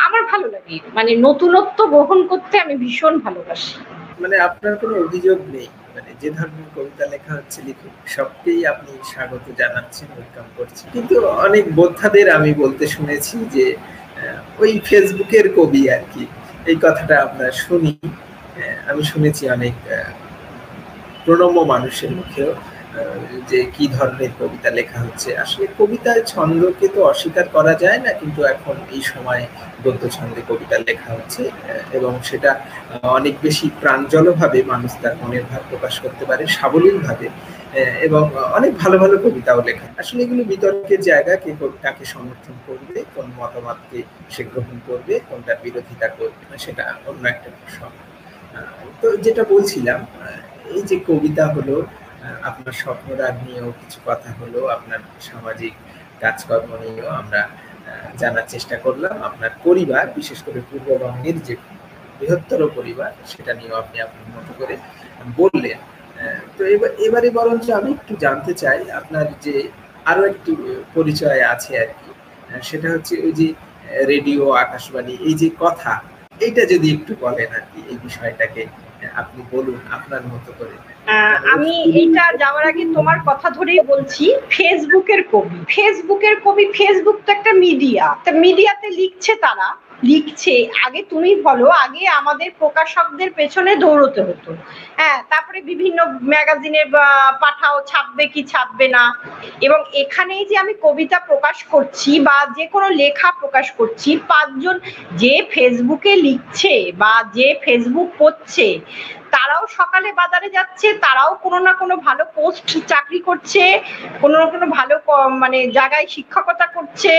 আমার ভালো লাগে। মানে নতুনত্ব গ্রহণ করতে আমি ভীষণ ভালোবাসি। মানে আপনার কোনো অভিযোগ নেই? মানে যে ধরনের কবিতা লেখা হচ্ছে লিখুক, সবকেই আপনি স্বাগত জানাচ্ছেন, ওয়েলকাম করছেন। কিন্তু অনেক বোদ্ধাদের আমি বলতে শুনেছি যে ওই ফেসবুকের কবি আর কি, এই কথাটা আমরা শুনি। আমি শুনেছি অনেক প্রণম্য মানুষের মুখেও। যে কি ধরনের কবিতা লেখা হচ্ছে। আসলে কবিতায় ছন্দকে তো অস্বীকার করা যায় না, কিন্তু এখন এই সময় গদ্য ছন্দে কবিতা লেখা হচ্ছে এবং সেটা অনেক বেশি প্রাঞ্জলভাবে মানুষ তার মনের ভাব প্রকাশ করতে পারে, সাবলীলভাবে এবং অনেক ভালো ভালো কবিতাও লেখা। আসলে এগুলো বিতর্কের জায়গা, কে কাকে সমর্থন করবে, কোন মতামতকে সে গ্রহণ করবে, কোনটার বিরোধিতা করবে সেটা অন্য একটা প্রশ্ন। তো যেটা বলছিলাম এই যে কবিতা হলো আপনার স্বপ্নরাগ নিয়েও কিছু কথা হলো আপনার সামাজিক কাজকর্ম নিয়েও আমরা জানার চেষ্টা করলাম। আপনার পরিবার, বিশেষ করে পূর্ববঙ্গের যে বৃহত্তর পরিবার, সেটা নিয়েও আপনি আপনার মতো করে বললেন। তো এবার, এবারে বরঞ্চ আমি একটু জানতে চাই, আপনার যে আরও একটি পরিচয় আছে আর কি সেটা হচ্ছে ওই যে রেডিও, আকাশবাণী, এই যে কথা, এইটা যদি একটু বলেন আর কি, এই বিষয়টাকে। আপনি বলুন আপনার মতো করে। আমি এইটা যাওয়ার আগে তোমার কথা ধরেই বলছি ফেসবুকের কবি। ফেসবুকের কবি ফেসবুক তো একটা মিডিয়া মিডিয়াতে লিখছে তারা। লিখছে, আগে তুমি বলো, আগে আমাদের প্রকাশকদের পেছনে দৌড়তে হতো। হ্যাঁ তারপরে বিভিন্ন ম্যাগাজিনের পাঠাও, ছাপবে কি ছাপবে না। এবং এখানেই যে আমি কবিতা প্রকাশ করছি বা যে কোনো লেখা প্রকাশ করছি, পাঁচজন যে ফেসবুকে লিখছে বা যে ফেসবুক করছে তারাও সকালে বাজারে যাচ্ছে, তারাও কোনো না কোনো ভালো পোস্ট চাকরি করছে, কোনো না কোনো ভালো মানে জায়গায় শিক্ষকতা করছে।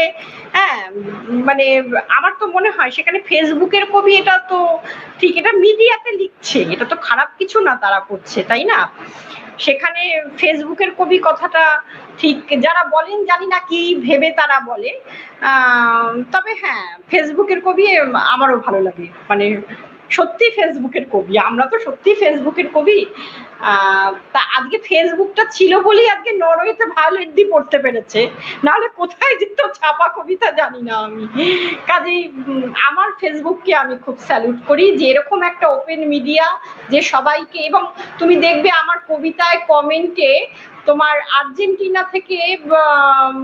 হ্যাঁ মানে আমার তো মনে হয় সেখানে ফেসবুকের কবি এটা তো ঠিক, এটা মিডিয়াতে লিখছে, এটা তো খারাপ কিছু না তারা করছে, তাই না? সেখানে ফেসবুকের কবি কথাটা ঠিক, যারা বলেন জানি না কি ভেবে তারা বলে। তবে হ্যাঁ ফেসবুকের কবি আমারও ভালো লাগে মানে সত্যি ফেসবুকের কবি, আমরা তো সত্যি ফেসবুকের কবি। তা আজকে ফেসবুকটা ছিল বলেই আজকে নরওয়েতে ভালো ভায়োলেন্ট পড়তে পেরেছে। নাহলে কোথায় যেত ছাপা কবিতা জানি না আমি। কাজেই আমার ফেসবুককে আমি খুব স্যালুট করি যে এরকম একটা ওপেন মিডিয়া যে সবাইকে, এবং তুমি দেখবে আমার কবিতায় কমেন্টে তোমার আর্জেন্টিনা থেকে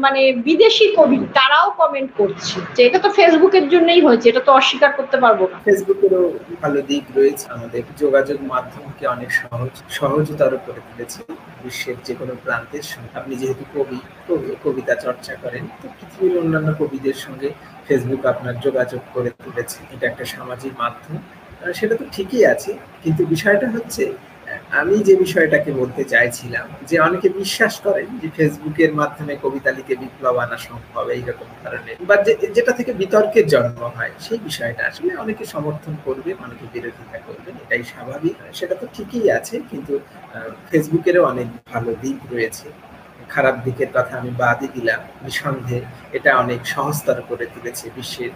মানে বিদেশি কবি, তারাও কমেন্ট করছে যে এটা তো ফেসবুকের জন্যই হয়েছে, এটা তো অস্বীকার করতে পারব না। ফেসবুকেরও ভালো দিক রয়েছে, আমাদের যোগাযোগ মাধ্যমকে অনেক সহজ, সহজতর করে তুলেছে বিশ্বের যে কোনো প্রান্তের সঙ্গে আপনি যেহেতু কবি কবিতা চর্চা করেন, তো পৃথিবীর অন্যান্য কবিদের সঙ্গে ফেসবুক আপনার যোগাযোগ করে তুলেছে। এটা একটা সামাজিক মাধ্যম সেটা তো ঠিকই আছে, কিন্তু বিষয়টা হচ্ছে আমি যে বিষয়টাকে বলতে চাইছিলাম, যে অনেকে বিশ্বাস করেন যে ফেসবুকের মাধ্যমে কবিতা লিখে বিপ্লব আনা সম্ভব এইরকম ধরনের। বা যেটা থেকে বিতর্কের জন্ম হয়, সেই বিষয়টা আসলে অনেকে সমর্থন করবে, অনেকে বিরোধিতা করবেন এটাই স্বাভাবিক। সেটা তো ঠিকই আছে, কিন্তু ফেসবুকেরও অনেক ভালো দিক রয়েছে। খারাপ দিকের কথা আমি বাদই দিলাম। নিঃসন্দেহে এটা অনেক সহজতর করে তুলেছে বিশ্বের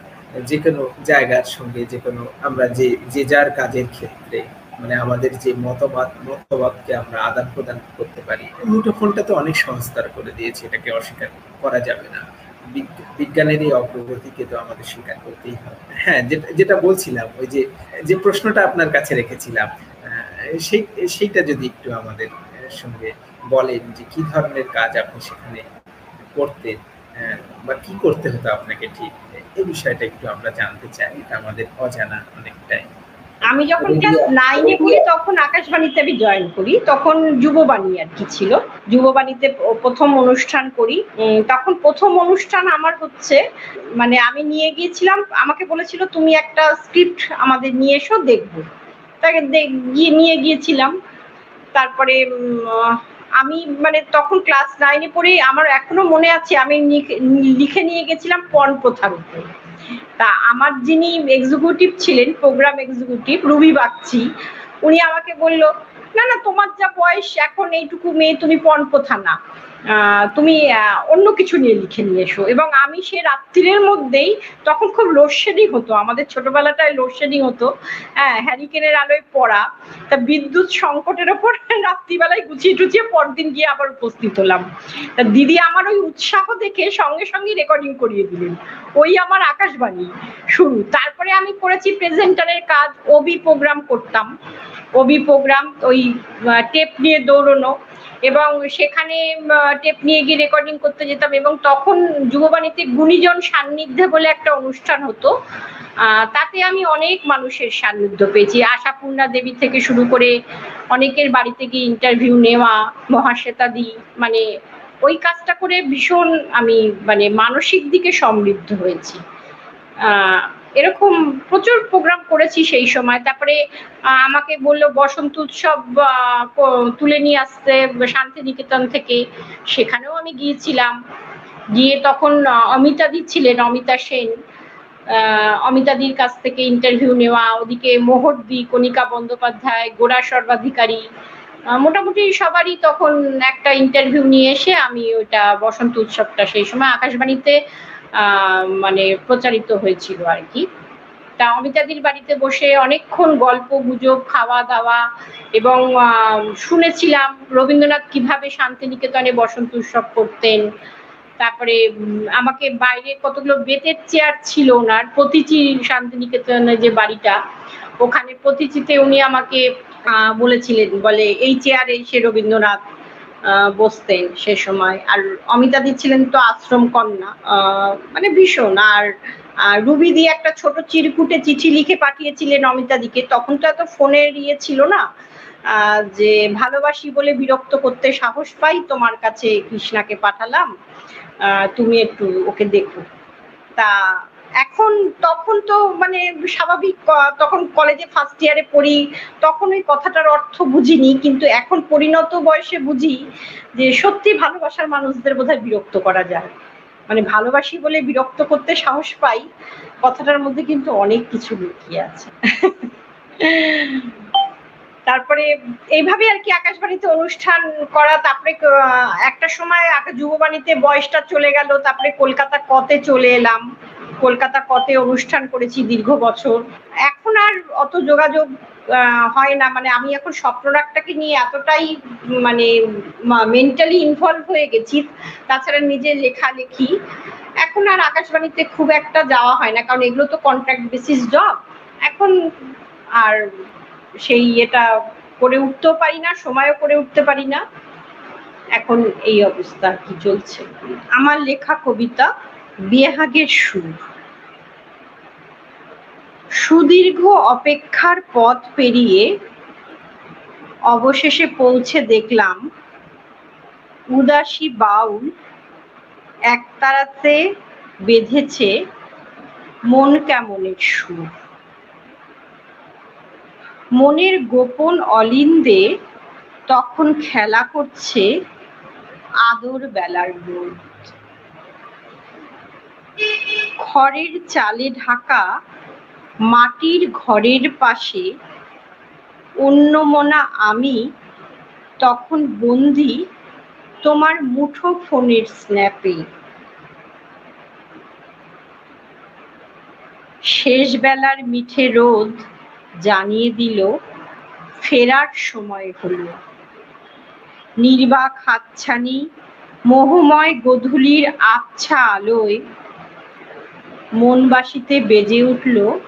যে কোনো জায়গার সঙ্গে, যে কোনো আমরা যে যে যার কাজের ক্ষেত্রে মানে আমাদের যে মতবাদ, মতবাদকে আমরা আদান প্রদান করতে পারি। মুঠোফোনটা তো অনেক সংস্কার করে দিয়েছে, এটাকে অস্বীকার করা যাবে না। বিজ্ঞানের এই অগ্রগতিকে তো আমাদের স্বীকার করতেই হবে। হ্যাঁ যেটা যেটা বলছিলাম, ওই যে যে প্রশ্নটা আপনার কাছে রেখেছিলাম সেই, সেইটা যদি একটু আমাদের সঙ্গে বলেন যে কি ধরনের কাজ আপনি সেখানে করতেন বা কি করতে হতো আপনাকে ঠিক? এই বিষয়টা একটু আমরা জানতে চাই, এটা আমাদের অজানা অনেকটাই। আমি যখন ক্লাস নাইনে পড়ি তখন আকাশবাণীতে আমি জয়েন করি তখন যুববাণী আর কি ছিল। যুববাণীতে প্রথম অনুষ্ঠান করি। তখন প্রথম অনুষ্ঠান আমার হচ্ছে মানে আমি নিয়ে গিয়েছিলাম আমাকে বলেছিল তুমি একটা স্ক্রিপ্ট আমাদের নিয়ে এসো দেখব। তাকে গিয়ে নিয়ে গিয়েছিলাম। তারপরে আমি মানে তখন ক্লাস নাইনে পড়ে আমার এখনও মনে আছে আমি লিখে নিয়ে গেছিলাম পণ প্রথার উপর। তা আমার যিনি এক্সিকিউটিভ ছিলেন প্রোগ্রাম এক্সিকিউটিভ রুবি বাগচি, উনি আমাকে বলল, না না, তোমার যা বয়স, এখন এইটুকু মেয়ে তুমি পণ না? তুমি অন্য কিছু নিয়ে লিখে নিয়ে এসো। এবং আমি সে রাত্রির মধ্যেই তখন খুব লোডশেডিং হতো। আমাদের ছোটবেলাটায় লোডশেডিং হতো। হ্যাঁ হ্যারিকেনের আলোয় পড়া। তা বিদ্যুৎ সংকটের ওপর রাত্রিবেলায় গুছিয়ে টুচিয়ে পরদিন গিয়ে আবার উপস্থিত হলাম। তা দিদি আমার ওই উৎসাহ দেখে সঙ্গে সঙ্গে রেকর্ডিং করিয়ে দিলেন। ওই আমার আকাশবাণী শুরু। তারপরে আমি করেছি প্রেজেন্টারের কাজ। ওবি প্রোগ্রাম করতাম। ওবি প্রোগ্রাম ওই টেপ নিয়ে দৌড়নো। এবং সেখানে টেপ নিয়ে গিয়ে রেকর্ডিং করতে যেতাম এবং তখন যুববাণীতে গুণীজন সান্নিধ্যে বলে একটা অনুষ্ঠান হতো। তাতে আমি অনেক মানুষের সান্নিধ্য পেয়েছি। আশাপূর্ণা দেবী থেকে শুরু করে অনেকের বাড়িতে গিয়ে ইন্টারভিউ নেওয়া মহাশ্বেতা দি মানে ওই কাজটা করে ভীষণ আমি মানে মানসিক দিকে সমৃদ্ধ হয়েছি। এরকম প্রচুর প্রোগ্রাম করেছি সেই সময়। তারপরে আমাকে বলল, বসন্ত উৎসব তুলে নিয়ে আসতে শান্তিনিকেতন থেকে। সেখানেও আমি গিয়েছিলাম। গিয়ে তখন অমিতাদি ছিলেন, অমিতা সেন। অমিতাদির কাছ থেকে ইন্টারভিউ নেওয়া, ওদিকে মোহরদি, কণিকা বন্দ্যোপাধ্যায় গোড়া সর্বাধিকারী। মোটামুটি সবারই তখন একটা ইন্টারভিউ নিয়ে এসে আমি ওইটা বসন্ত উৎসবটা সেই সময় আকাশবাণীতে মানে প্রচারিত হয়েছিল আর কি। তা অমিতাদির বাড়িতে বসে অনেকক্ষণ গল্প, গুজব, খাওয়া দাওয়া এবং শুনেছিলাম রবীন্দ্রনাথ কীভাবে শান্তিনিকেতনে বসন্ত উৎসব করতেন। তারপরে আমাকে বাইরে কতগুলো বেতের চেয়ার ছিল ওনার প্রতিচি শান্তিনিকেতনের যে বাড়িটা, ওখানে প্রতিচিতে উনি আমাকে বলেছিলেন, বলে, এই চেয়ারে সে রবীন্দ্রনাথ বসতেন সে সময়। আর অমিতাদি ছিলেন তো আশ্রম কন্যা। মানে ভীষণ। আর রুবি দিয়ে একটা ছোট চিরকুটে চিঠি লিখে পাঠিয়েছিলেন অমিতাদিকে তখন তো এত ফোনের ইয়ে ছিল না। যে ভালোবাসি বলে বিরক্ত করতে সাহস পাই, তোমার কাছে কৃষ্ণাকে পাঠালাম। তুমি একটু ওকে দেখো। তা এখন তখন তো মানে স্বাভাবিক তখন কলেজে ফার্স্ট ইয়ারে পড়ি, তখন ওই কথাটার অর্থ বুঝিনি, কিন্তু এখন পরিণত বয়সে বুঝি যে সত্যি ভালোবাসার মানুষদের বোধহয় বিরক্ত করা যায়। মানে ভালোবাসি বলে বিরক্ত করতে সাহস পাই, কথাটার মধ্যে কিন্তু অনেক কিছু লুকিয়ে আছে। তারপরে এইভাবে আর কি আকাশবাণীতে অনুষ্ঠান করা, তারপরে একটা সময় যুববাণীতে বয়সটা চলে গেল, তারপরে কলকাতা কতে চলে এলাম। কলকাতা কতে অনুষ্ঠান করেছি দীর্ঘ বছর। এখন আর অত যোগাযোগ হয় না। মানে আমি এখন স্বপ্নরাগটাকে নিয়ে এতটাই মানে মেন্টালি ইনভলভ হয়ে গেছি। তাছাড়া নিজের লেখালেখি এখন আর আকাশবাণীতে খুব একটা যাওয়া হয় না। কারণ এগুলো তো কন্ট্রাক্ট বেসিস জব এখন আর সেই এটা করে উঠতেও পারি না, সময়ও করে উঠতে পারি না। এখন এই অবস্থা কি চলছে। আমার লেখা কবিতা বিয়েহাগের সুর। সুদীর্ঘ অপেক্ষার পথ পেরিয়ে অবশেষে পৌঁছে দেখলাম উদাসী বাউল একতারাতে বেঁধেছে মন কেমনের সুর। মনের গোপন অলিন্দে তখন খেলা করছে আদর বেলার রোদ খড়ের চালে ঢাকা মাটির ঘরের পাশে অন্যমনা আমি তখন বন্দি তোমার মুঠো ফোনের স্ন্যাপে। শেষ বেলার মিঠে রোদ জানিয়ে দিল, ফেরার সময় হলো। নির্বাক হাতছানি, মোহময় গধূলির আবছা আলোয় মনবাসিতে বেজে উঠল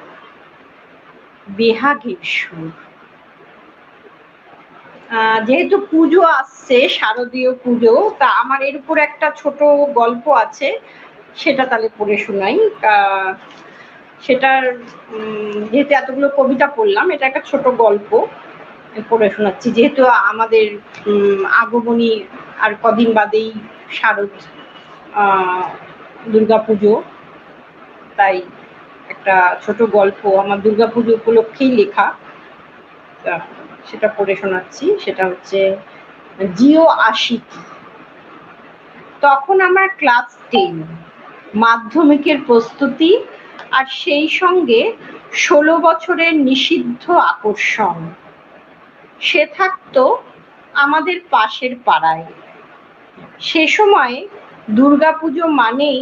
বেহাগের সুর। যেহেতু পুজো আসছে, শারদীয় পুজো, তা আমার এর উপর একটা ছোট গল্প আছে, সেটা তাহলে পড়ে শোনাই। সেটার যেহেতু এতগুলো কবিতা পড়লাম, এটা একটা ছোট গল্প পড়ে শোনাচ্ছি। যেহেতু আমাদের আগমনী আর কদিন বাদেই শারদ দুর্গাপুজো, তাই একটা ছোট গল্প, আমার দুর্গাপুজো উপলক্ষেই লেখা। সেটা পড়ে শোনাচ্ছি, সেটা হচ্ছে, জিও আশিক তখন আমার ক্লাস টেন, মাধ্যমিকের প্রস্তুতি আর সেই সঙ্গে ষোলো বছরের নিষিদ্ধ আকর্ষণ। সে থাকতো আমাদের পাশের পাড়ায়। সে সময় দুর্গাপুজো মানেই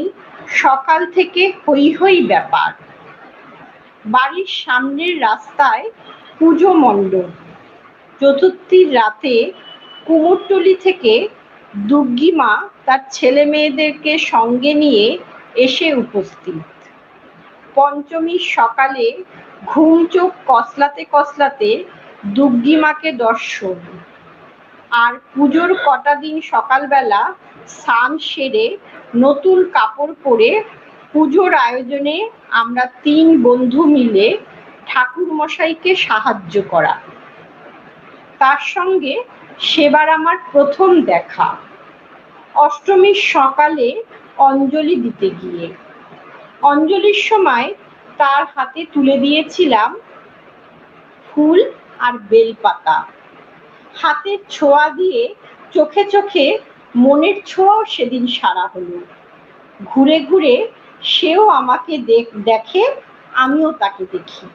সকাল থেকে হই হই ব্যাপার। বাড়ির সামনের রাস্তায় পুজো মণ্ডপ। চতুর্থীর রাতে কুমোরটলি থেকে দুর্গিমা তার ছেলে মেয়েদেরকে সঙ্গে নিয়ে এসে উপস্থিত। পঞ্চমীর সকালে ঘুম চোখ কসলাতে কসলাতে দুর্গিমাকে দর্শন। আর পুজোর কটা দিন সকালবেলা স্নান সেরে নতুন কাপড় পরে পুজোর আয়োজনে আমরা তিন বন্ধু মিলে ঠাকুর মশাইকে সাহায্য করা। তার সঙ্গে সেবার আমার প্রথম দেখা। অষ্টমীর সকালে অঞ্জলি দিতে গিয়ে। অঞ্জলির সময় তার হাতে তুলে দিয়েছিলাম ফুল আর বেলপাতা। হাতের ছোঁয়া দিয়ে চোখে চোখে মনের ছোঁয়াও সেদিন সারা হলো। ঘুরে ঘুরে সেও আমাকে দেখে আমিও তাকে দেখি।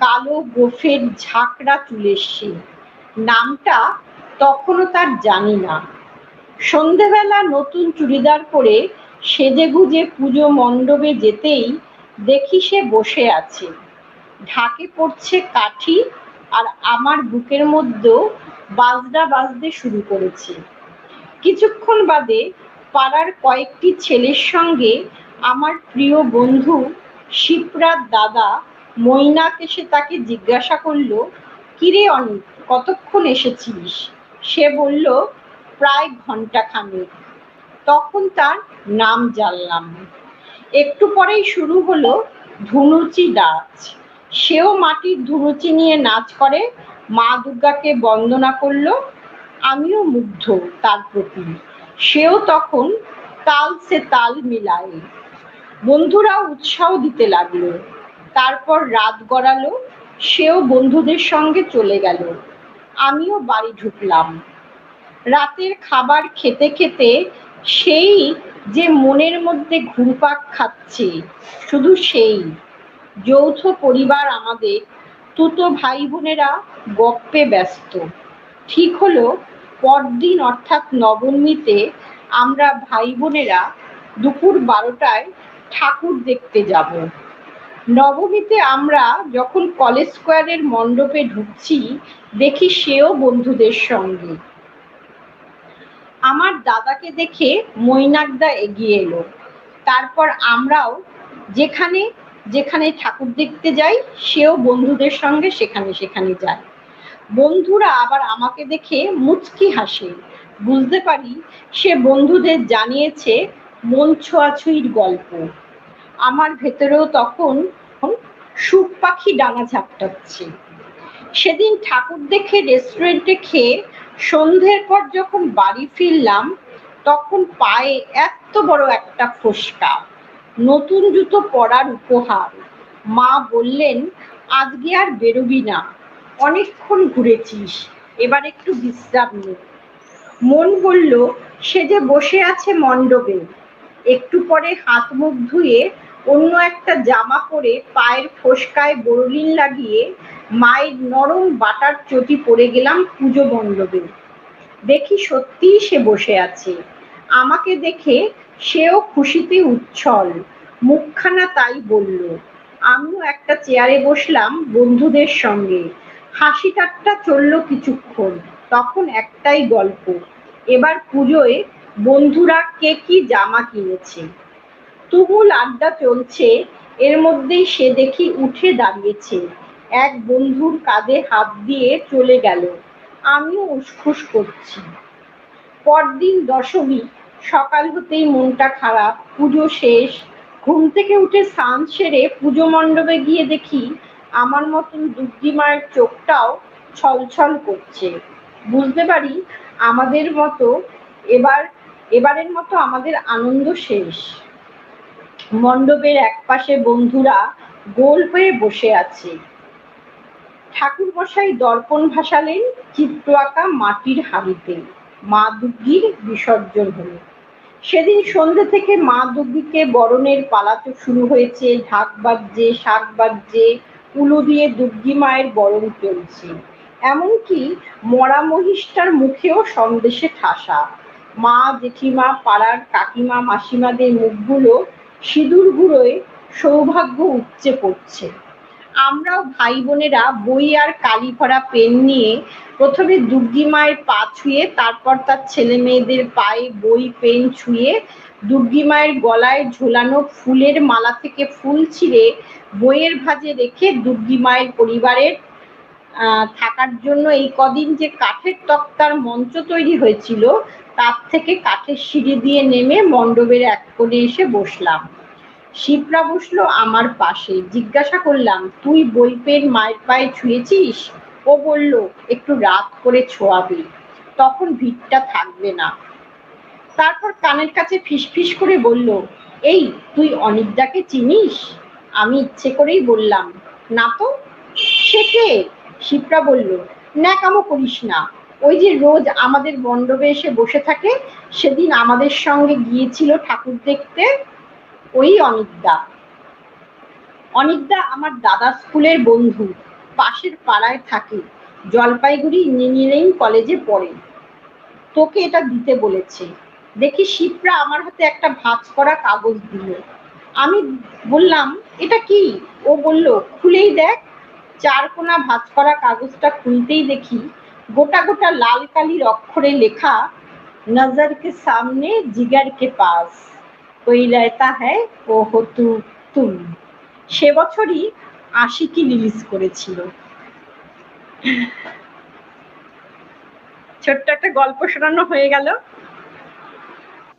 কালো গোফের ঝাঁকড়া চুলের সে। নামটা তখনও তার জানি না। সন্ধেবেলা নতুন চুড়িদার পরে সেজে গুজে পুজো মণ্ডপে যেতেই দেখি সে বসে আছে। ঢাকে পড়ছে কাঠি আর আমার বুকের মধ্যেও বাজনা বাজতে শুরু করেছে। কিছুক্ষণ বাদে পাড়ার কয়েকটি ছেলের সঙ্গে আমার প্রিয় বন্ধু শিপ্রার দাদা মৈনাক এসে তাকে জিজ্ঞাসা করল, কিরে অনিক, কতক্ষণ এসেছিস? সে বলল, প্রায় ঘণ্টা খানেক তখন তার নাম জানলাম। একটু পরেই শুরু হলো ধুনুচি নাচ। সেও মাটির ধুনুচি নিয়ে নাচ করে, মা দুর্গাকে বন্দনা করল, আমিও মুগ্ধ তার প্রতি। সেও তখন তাল সে তাল মিলায় বন্ধুরাও উৎসাহ দিতে লাগল। তারপর রাত গড়ালো, সেও বন্ধুদের সঙ্গে চলে গেল। আমিও বাড়ি ঢুকলাম। রাতের খাবার খেতে খেতে সেই যে মনের মধ্যে ঘুরপাক খাচ্ছে, শুধু সেই। যৌথ পরিবার আমাদের তুতো ভাই বোনেরা গপ্পে ব্যস্ত। ঠিক হলো, পরদিন অর্থাৎ নবমীতে আমরা ভাই বোনেরা দুপুর বারোটায় ঠাকুর দেখতে যাব। নবমীতে আমরা যখন কলেজ স্কোয়ারের মণ্ডপে ঢুকছি, দেখি সেও বন্ধুদের সঙ্গে। আমার দাদাকে দেখে মৈনাকদা এগিয়ে এলো। তারপর আমরাও যেখানে যেখানে ঠাকুর দেখতে যাই, সেও বন্ধুদের সঙ্গে সেখানে সেখানে যায়। বন্ধুরা আবার আমাকে দেখে মুচকি হাসে। বুঝতে পারি, সে বন্ধুদের জানিয়েছে, মন ছোঁয়াছুঁয়ির গল্প। আমার ভেতরেও তখন সুখ পাখি ডানা ঝাপটাচ্ছে। সেদিন ঠাকুর দেখে রেস্টুরেন্টে খেয়ে সন্ধ্যের পর যখন বাড়ি ফিরলাম, তখন পায়ে এত বড় একটা ফোসকা, নতুন জুতো পরার উপহার। মা বললেন, আজকে আর বেরোবি না, অনেকক্ষণ ঘুরেছিস, এবার একটু বিশ্রাম নে। মন বলল, সে যে বসে আছে মণ্ডপে, একটু পরে হাত মুখ ধুয়ে অন্য একটা জামা পরে পায়ের ফোসকায় বরলিন লাগিয়ে মায়ের নরম বাটার চটি পরে গেলাম পুজো মণ্ডপে। দেখি সত্যিই সে বসে আছে। আমাকে দেখে সেও খুশিতে উচ্ছল। মুখখানা তাই বলল, আমিও একটা চেয়ারে বসলাম বন্ধুদের সঙ্গে। হাসি ঠাট্টা চলল কিছুক্ষণ, তখন একটাই গল্প, এবার পুজোয় বন্ধুরা কে কি জামা কিনেছে? তুমুল আড্ডা চলছে, এর মধ্যেই সে দেখি উঠে দাঁড়িয়েছে। এক বন্ধুর কাঁধে হাত দিয়ে চলে গেল। আমিও উসখুস করছি। পরদিন দশমী, সকাল হতেই মনটা খারাপ, পুজো শেষ। ঘুম থেকে উঠে স্নান সেরে পুজো মণ্ডপে গিয়ে দেখি আমার মতন দুর্গি মায়ের চোখটাও ছলছল করছে। বুঝতে পারি আমাদের মতো এবার, এবারের মতো আমাদের আনন্দ শেষ। মণ্ডপের একপাশে বন্ধুরা গোল হয়ে বসে আছে। ঠাকুর মশাই দর্পণ ভাসালেন, চিত্র আঁকা মাটির হাড়িতে। মা দুর্গির বিসর্জন হলো। সেদিন সন্ধ্যে থেকে মা দুর্গিকে বরণের পালাতে শুরু হয়েছে। ঢাক বাজছে, শাক বাজছে উলো দিয়ে দুর্গি মায়ের বরণ চলছে। এমনকি মরা মহিষটার মুখেও সন্দেশে ঠাসা। মা জেঠিমা, পাড়ার কাকিমা, মাসিমাদের মুখগুলো সিঁদুর গুঁড়োয় সৌভাগ্য উপচে পড়ছে। আমরাও ভাই বোনেরা বই আর কালি ভরা পেন নিয়ে প্রথমে দুর্গি মায়ের পা ছুঁয়ে, তারপর তার ছেলে মেয়েদের পায়ে বই, পেন ছুঁয়ে দুর্গি মায়ের গলায় ঝোলানো ফুলের মালা থেকে ফুল ছিঁড়ে বইয়ের ভাজে রেখে দুর্গি মায়ের পরিবারের থাকার জন্য এই কদিন যে কাঠের তক্তার মঞ্চ তৈরি হয়েছিল তার থেকে কাঠের সিঁড়ি দিয়ে নেমে মণ্ডপের এক কোণে এসে বসলাম। শিবরা বসল আমার পাশে। জিজ্ঞাসা করলাম, তুই বই পেন মায়ের পায়ে ছুঁয়েছিস? ও বলল, একটু রাত করে ছোঁয়াবি। তখন ভিড়টা থাকবে না। তারপর কানের কাছে ফিসফিস করে বলল, এই, তুই অনিদ্রাকে চিনিস? আমি ইচ্ছে করেই বললাম, না তো। সে কে? শিবরা বলল, ন্যাকামো করিস না। ওই যে রোজ আমাদের মণ্ডপে এসে বসে থাকে, সেদিন আমাদের সঙ্গে গিয়েছিল ঠাকুর দেখতে ওই অনিদ্যা অনিদ্যা আমার দাদা স্কুলের বন্ধু, পাশের পাড়ায় থাকে, জলপাইগুড়ি ইঞ্জিনিয়ারিং কলেজে পড়ে। তোকে এটা দিতে বলেছে। দেখি শিবরা আমার হাতে একটা ভাঁজ করা কাগজ দিল। আমি বললাম, এটা কি? ও বলল, খুলেই দেখ। চার কোনা ভাঁজ করা কাগজটা খুলতেই দেখি গোটা গোটা লাল কালির অক্ষরে লেখা নজর কে সামনে জিগার কে পাস ওই রায়তা হ্যায় ও হতু তুম। সে বছরই আশিকি রিলিজ করেছিল। ছোট্ট একটা গল্প শোনানো হয়ে গেল।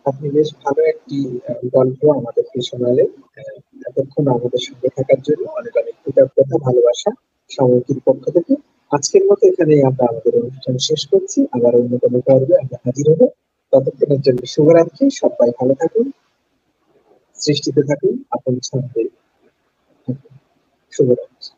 আপনি বেশ ভালো একটি গল্প আমাদের শোনালেন। এতক্ষণ আমাদের সঙ্গে থাকার জন্য অনেক অনেক কৃতজ্ঞতা, ভালোবাসা সাময়িকীর পক্ষ থেকে। আজকের মতো এখানেই আমরা আমাদের অনুষ্ঠান শেষ করছি। আবার অন্য কোনো পর্বে আমরা হাজির হব। ততক্ষণের জন্য শুভরাত্রি। সবাই ভালো থাকুন, সৃষ্টিতে থাকুন, আপন ছন্দে শুভরাত্রি।